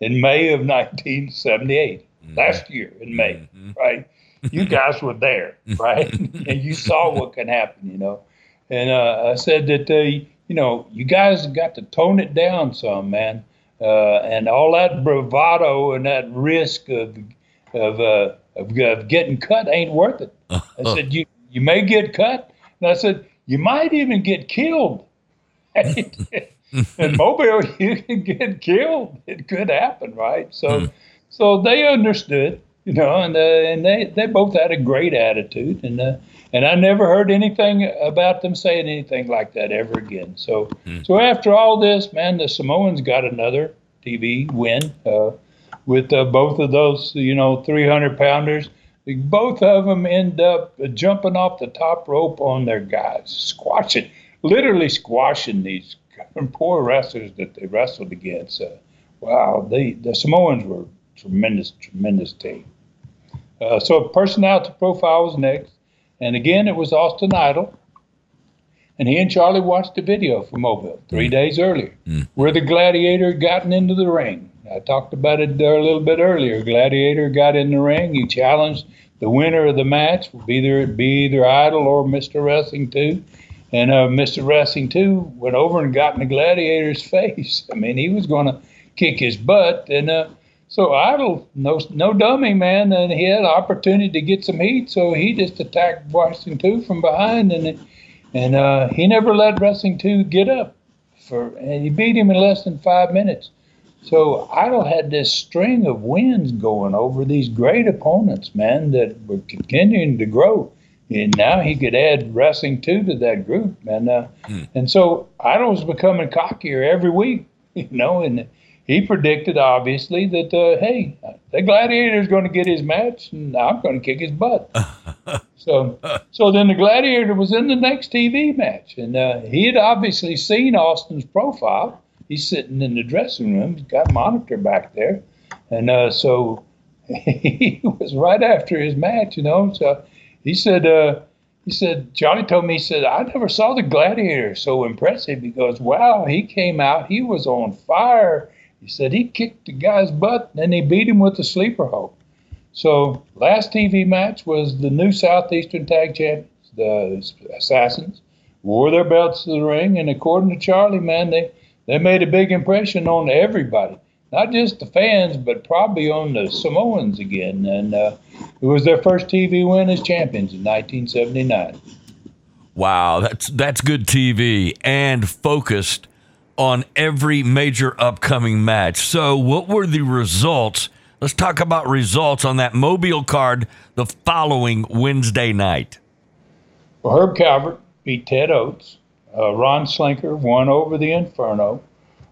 in May of 1978, mm-hmm. last year in May, mm-hmm. right? You guys were there, right? and you saw what can happen, you know. And uh, I said that, uh, you know, you guys got to tone it down some, man. Uh, and all that bravado and that risk of of, uh, of, of getting cut ain't worth it. I said, you, you may get cut. And I said, you might even get killed. in Mobile, you can get killed. It could happen, right? So, mm. so they understood, you know, and uh, and they they both had a great attitude, and uh, and I never heard anything about them saying anything like that ever again. So, mm. so after all this, man, the Samoans got another TV win uh, with uh, both of those, you know, 300 pounders both of them end up jumping off the top rope on their guys, squashing, literally squashing these poor wrestlers that they wrestled against. Uh, wow, they, the Samoans were tremendous, tremendous team. Uh, so personality profile was next, and again it was Austin Idol, and he and Charlie watched the video from Mobile three mm. days earlier, mm. where the Gladiator had gotten into the ring. I talked about it there a little bit earlier. Gladiator got in the ring. He challenged the winner of the match. Would be either be either Idol or Mr. Wrestling Two. And uh, Mr. Wrestling Two went over and got in the Gladiator's face. I mean, he was going to kick his butt, and uh, so Idol, no no dummy man, and he had an opportunity to get some heat, so he just attacked Wrestling Two from behind, and and uh, he never let Wrestling Two get up for, and he beat him in less than five minutes. So Idol had this string of wins going over these great opponents, man, that were continuing to grow. And now he could add Wrestling Two to that group, man. Uh, mm. And so Idol was becoming cockier every week, you know, and he predicted obviously that uh, hey, the gladiator is going to get his match, and I'm going to kick his butt. so, so then the gladiator was in the next TV match, and uh, he had obviously seen Austin's profile, he's sitting in the dressing room. He's got a monitor back there, and uh, so he was right after his match, you know. So he said, uh, he said, Johnny told me, he said, I never saw the Gladiator so impressive because wow, he came out, he was on fire. He said he kicked the guy's butt, and then he beat him with the sleeper hold. So last TV match was the new Southeastern Tag Champions, the Assassins, wore their belts to the ring, and according to Charlie, man, they they made a big impression on everybody, not just the fans, but probably on the Samoans again. And uh, it was their first TV win as champions in 1979. Wow, that's that's good TV and focused on every major upcoming match. So, what were the results? Let's talk about results on that Mobile card the following Wednesday night. Well, Herb Calvert beat Ted Oates. Uh, Ron Slinker won over the Inferno.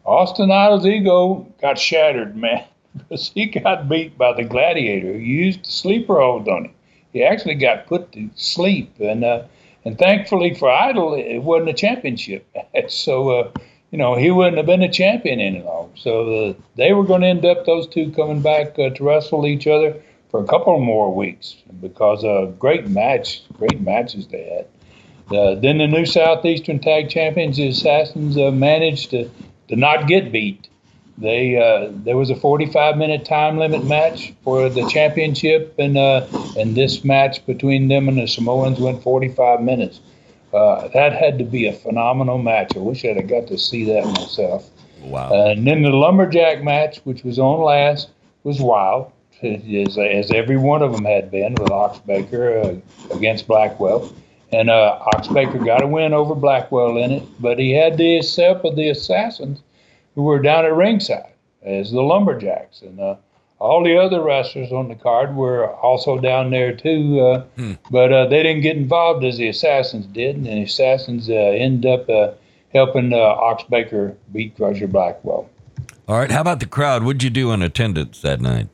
Austin Idol's ego got shattered, man, because he got beat by the Gladiator who used the sleeper hold on him. He actually got put to sleep, and uh, and thankfully for Idol, it wasn't a championship. so, uh, you know, he wouldn't have been a champion any longer. So uh, they were going to end up those two coming back uh, to wrestle each other for a couple more weeks because uh, great match, great matches they had. Uh, then the new Southeastern Tag Champions, the Assassins, uh, managed to, to not get beat. They uh, there was a 45 minute time limit match for the championship, and uh, and this match between them and the Samoans went 45 minutes. Uh, that had to be a phenomenal match. I wish I'd have got to see that myself. Wow. Uh, and then the lumberjack match, which was on last, was wild, as, as every one of them had been with Ox Baker uh, against Blackwell. And uh, Ox Baker got a win over Blackwell in it, but he had the help of the assassins who were down at ringside as the Lumberjacks. And uh, all the other wrestlers on the card were also down there too, uh, hmm. but uh, they didn't get involved as the Assassins did, and the Assassins uh, end up uh, helping uh, Ox Baker beat Crusher Blackwell. All right, how about the crowd? What'd you do in attendance that night?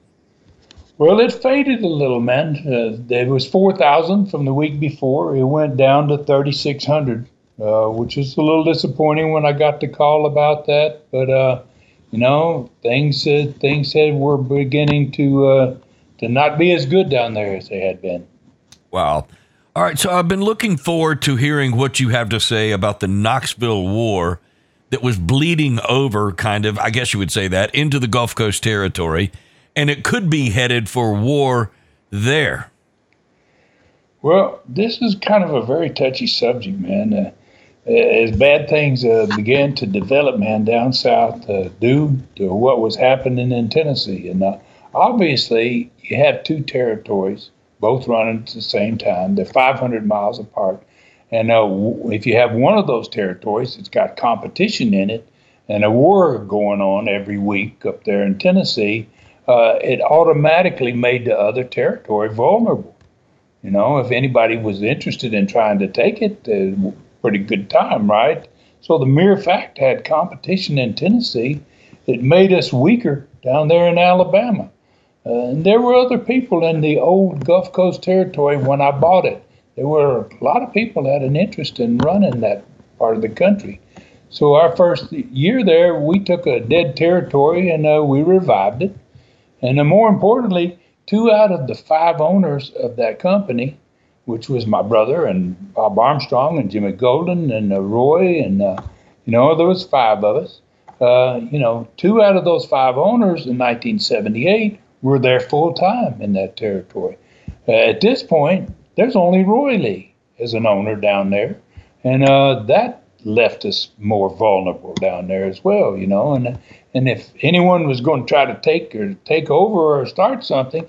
Well, it faded a little, man. Uh, there was 4,000 from the week before. It went down to 3,600 uh, which is a little disappointing when I got the call about that. But uh, you know, things things were beginning to uh, to not be as good down there as they had been. Wow. All right, so I've been looking forward to hearing what you have to say about the Knoxville War that was bleeding over, kind of, I guess you would say that, into the Gulf Coast territory, and it could be headed for war there. Well, this is kind of a very touchy subject, man. Uh, as bad things uh, began to develop, man, down south uh, due to what was happening in Tennessee. And uh, obviously, you have two territories, both running at the same time. They're 500 miles apart. And uh, if you have one of those territories, it's got competition in it and a war going on every week up there in Tennessee, uh, it automatically made the other territory vulnerable. You know, if anybody was interested in trying to take it, uh, pretty good time, right? So the mere fact had competition in Tennessee, it made us weaker down there in Alabama. Uh, and there were other people in the old Gulf Coast territory when I bought it. There were a lot of people that had an interest in running that part of the country. So our first year there, we took a dead territory and uh, we revived it. And uh, more importantly, two out of the five owners of that company which was my brother and Bob Armstrong and Jimmy Golden and uh, Roy and uh, you know there was five of us. Uh, you know, two out of those five owners in 1978 were there full time in that territory. Uh, at this point, there's only Roy Lee as an owner down there, and uh, that left us more vulnerable down there as well. You know, and and if anyone was going to try to take or take over or start something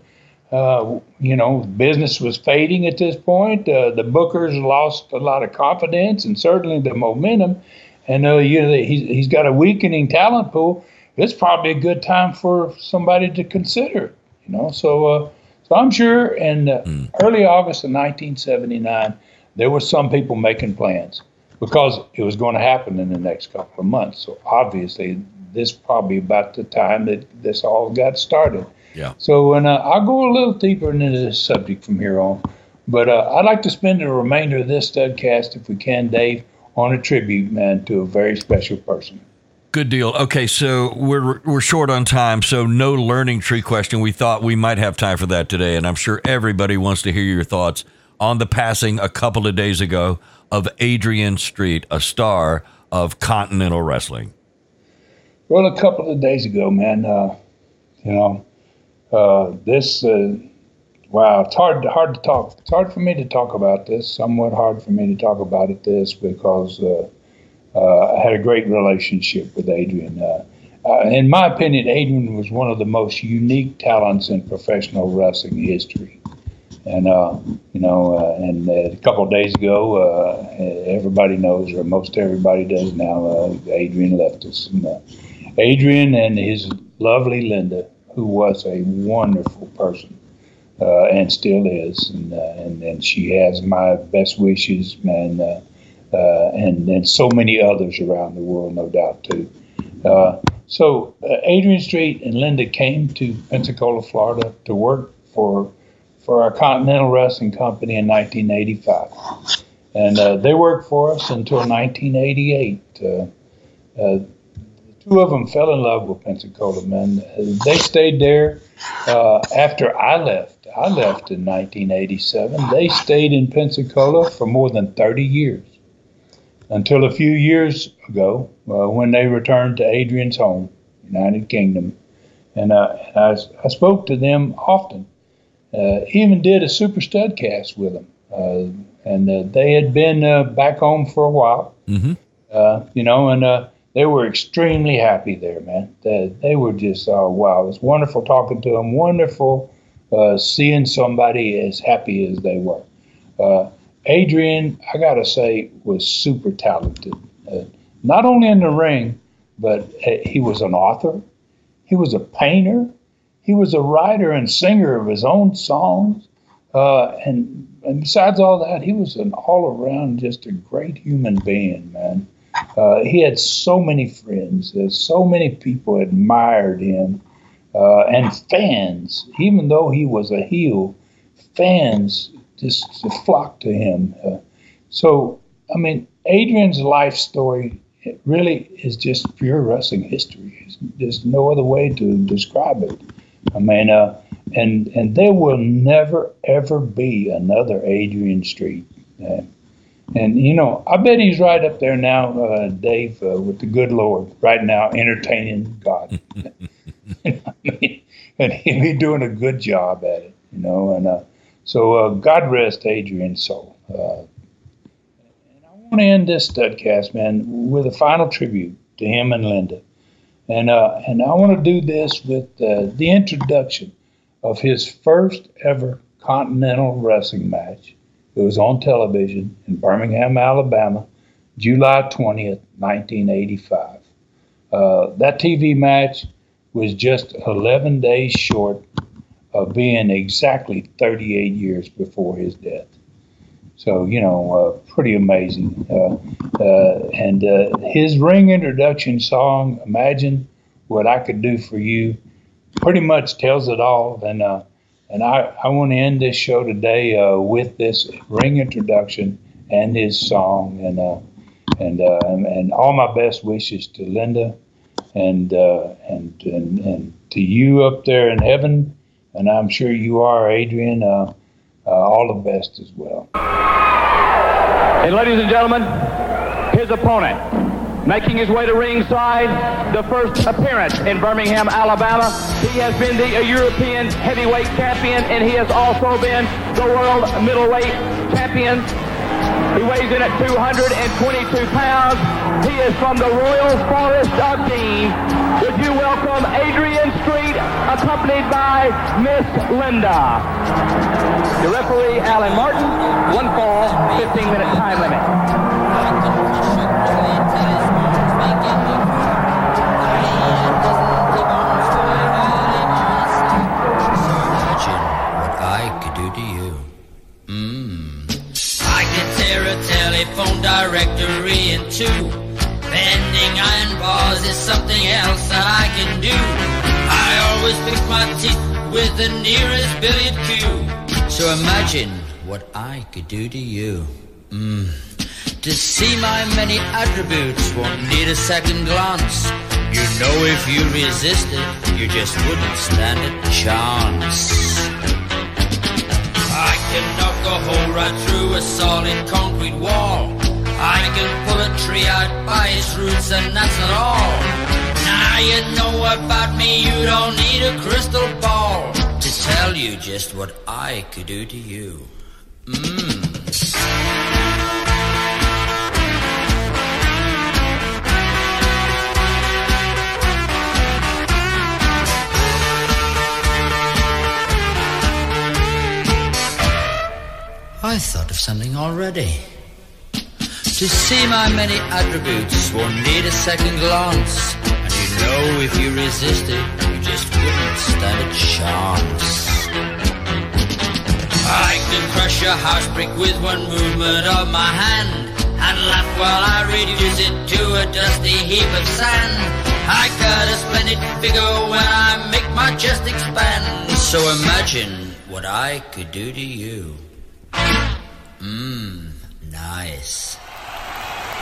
uh, you know, business was fading at this point. Uh, the Bookers lost a lot of confidence and certainly the momentum. And uh, you know, he's, he's got a weakening talent pool. It's probably a good time for somebody to consider. You know, so uh, so I'm sure in mm. early August of 1979, there were some people making plans because it was going to happen in the next couple of months. So obviously, this probably about the time that this all got started. Yeah. So, and uh, I'll go a little deeper into this subject from here on. But uh, I'd like to spend the remainder of this studcast, if we can, Dave, on a tribute, man, to a very special person. Good deal. Okay, so we're we're short on time, so no learning tree question. We thought we might have time for that today, and I'm sure everybody wants to hear your thoughts on the passing a couple of days ago of Adrian Street, a star of Continental Wrestling. Well, a couple of days ago, man, uh, you know, uh, this uh, wow, it's hard hard to talk. It's hard for me to talk about this. Somewhat hard for me to talk about it this because uh, uh, I had a great relationship with Adrian. Uh, in my opinion, Adrian was one of the most unique talents in professional wrestling history. And you know, and a couple of days ago, everybody knows, or most everybody does now, Adrian left us. And, Adrian and his lovely Linda, who was a wonderful person. Uh, and still is, and, uh, and, and she has my best wishes, man, uh, and and so many others around the world, no doubt too. So uh, Adrian Street and Linda came to Pensacola, Florida, to work for for our Continental Wrestling Company in 1985, and uh, they worked for us until 1988. Uh, uh, two of them fell in love with Pensacola, man. They stayed there uh, after I left. I left in 1987. They stayed in Pensacola for more than 30 years until a few years ago uh, when they returned to Adrian's home, United Kingdom. And, uh, I, I, spoke to them often. Uh, even did a super stud cast with them. Uh, and uh, they had been uh, back home for a while, mm-hmm. you know, and they were extremely happy there, man. They, they were just, oh, wow, it was wonderful talking to them, wonderful uh, seeing somebody as happy as they were. Uh, Adrian, I got to say, was super talented. Uh, not only in the ring, but uh, he was an author, he was a painter, he was a writer and singer of his own songs. Uh, and, and besides all that, he was an all around just a great human being, man. Uh, he had so many friends, uh, so many people admired him, uh, and fans, even though he was a heel, fans just flocked to him. Uh, so, I mean, Adrian's life story really is just pure wrestling history. There's no other way to describe it. I mean, uh, and and there will never ever be another Adrian Street. And you know, I bet he's right up there now, uh, Dave, uh, with the good Lord, right now, entertaining God. I mean, and he'll be doing a good job at it, you know. And uh, so uh, God rest Adrian's soul. Uh, and I want to end this studcast, man, with a final tribute to him and Linda. And, uh, and I want to do this with uh, the introduction of his first ever Continental Wrestling match. It was on television in Birmingham, Alabama, July 20th, 1985. Uh, that TV match was just 11 days short of being exactly 38 years before his death. So, you know, uh, pretty amazing. Uh, uh, and uh, his ring introduction song, Imagine What I Could Do for You, pretty much tells it all. And, uh, and I, I want to end this show today uh, with this ring introduction and his song. And, and, and, and all my best wishes to Linda and, and, and, and to you up there in heaven and I'm sure you are, Adrian. Uh, uh, all the best as well. And ladies and gentlemen, his opponent, making his way to ringside, the first appearance in Birmingham, Alabama. He has been the European heavyweight champion, and he has also been the world middleweight champion. He weighs in at 222 pounds. He is from the Royal Forest of Dean. Would you welcome Adrian Street, accompanied by Miss Linda. The referee, Alan Martin, one fall, 15-minute time limit. Imagine what I could do to you. Mm. To see my many attributes won't need a second glance. You know if you resist it, you just wouldn't stand a chance. I can knock a hole right through a solid concrete wall. I can pull a tree out by its roots and that's not all. Now you know about me, you don't need a crystal ball tell you just what I could do to you. Mmm. I thought of something already. To see my many attributes won't need a second glance. Know if you resisted, you just wouldn't stand a chance. I can crush a house brick with one movement of my hand. And laugh while I reduce it to a dusty heap of sand. I got a splendid figure when I make my chest expand. So imagine what I could do to you. Mmm, nice.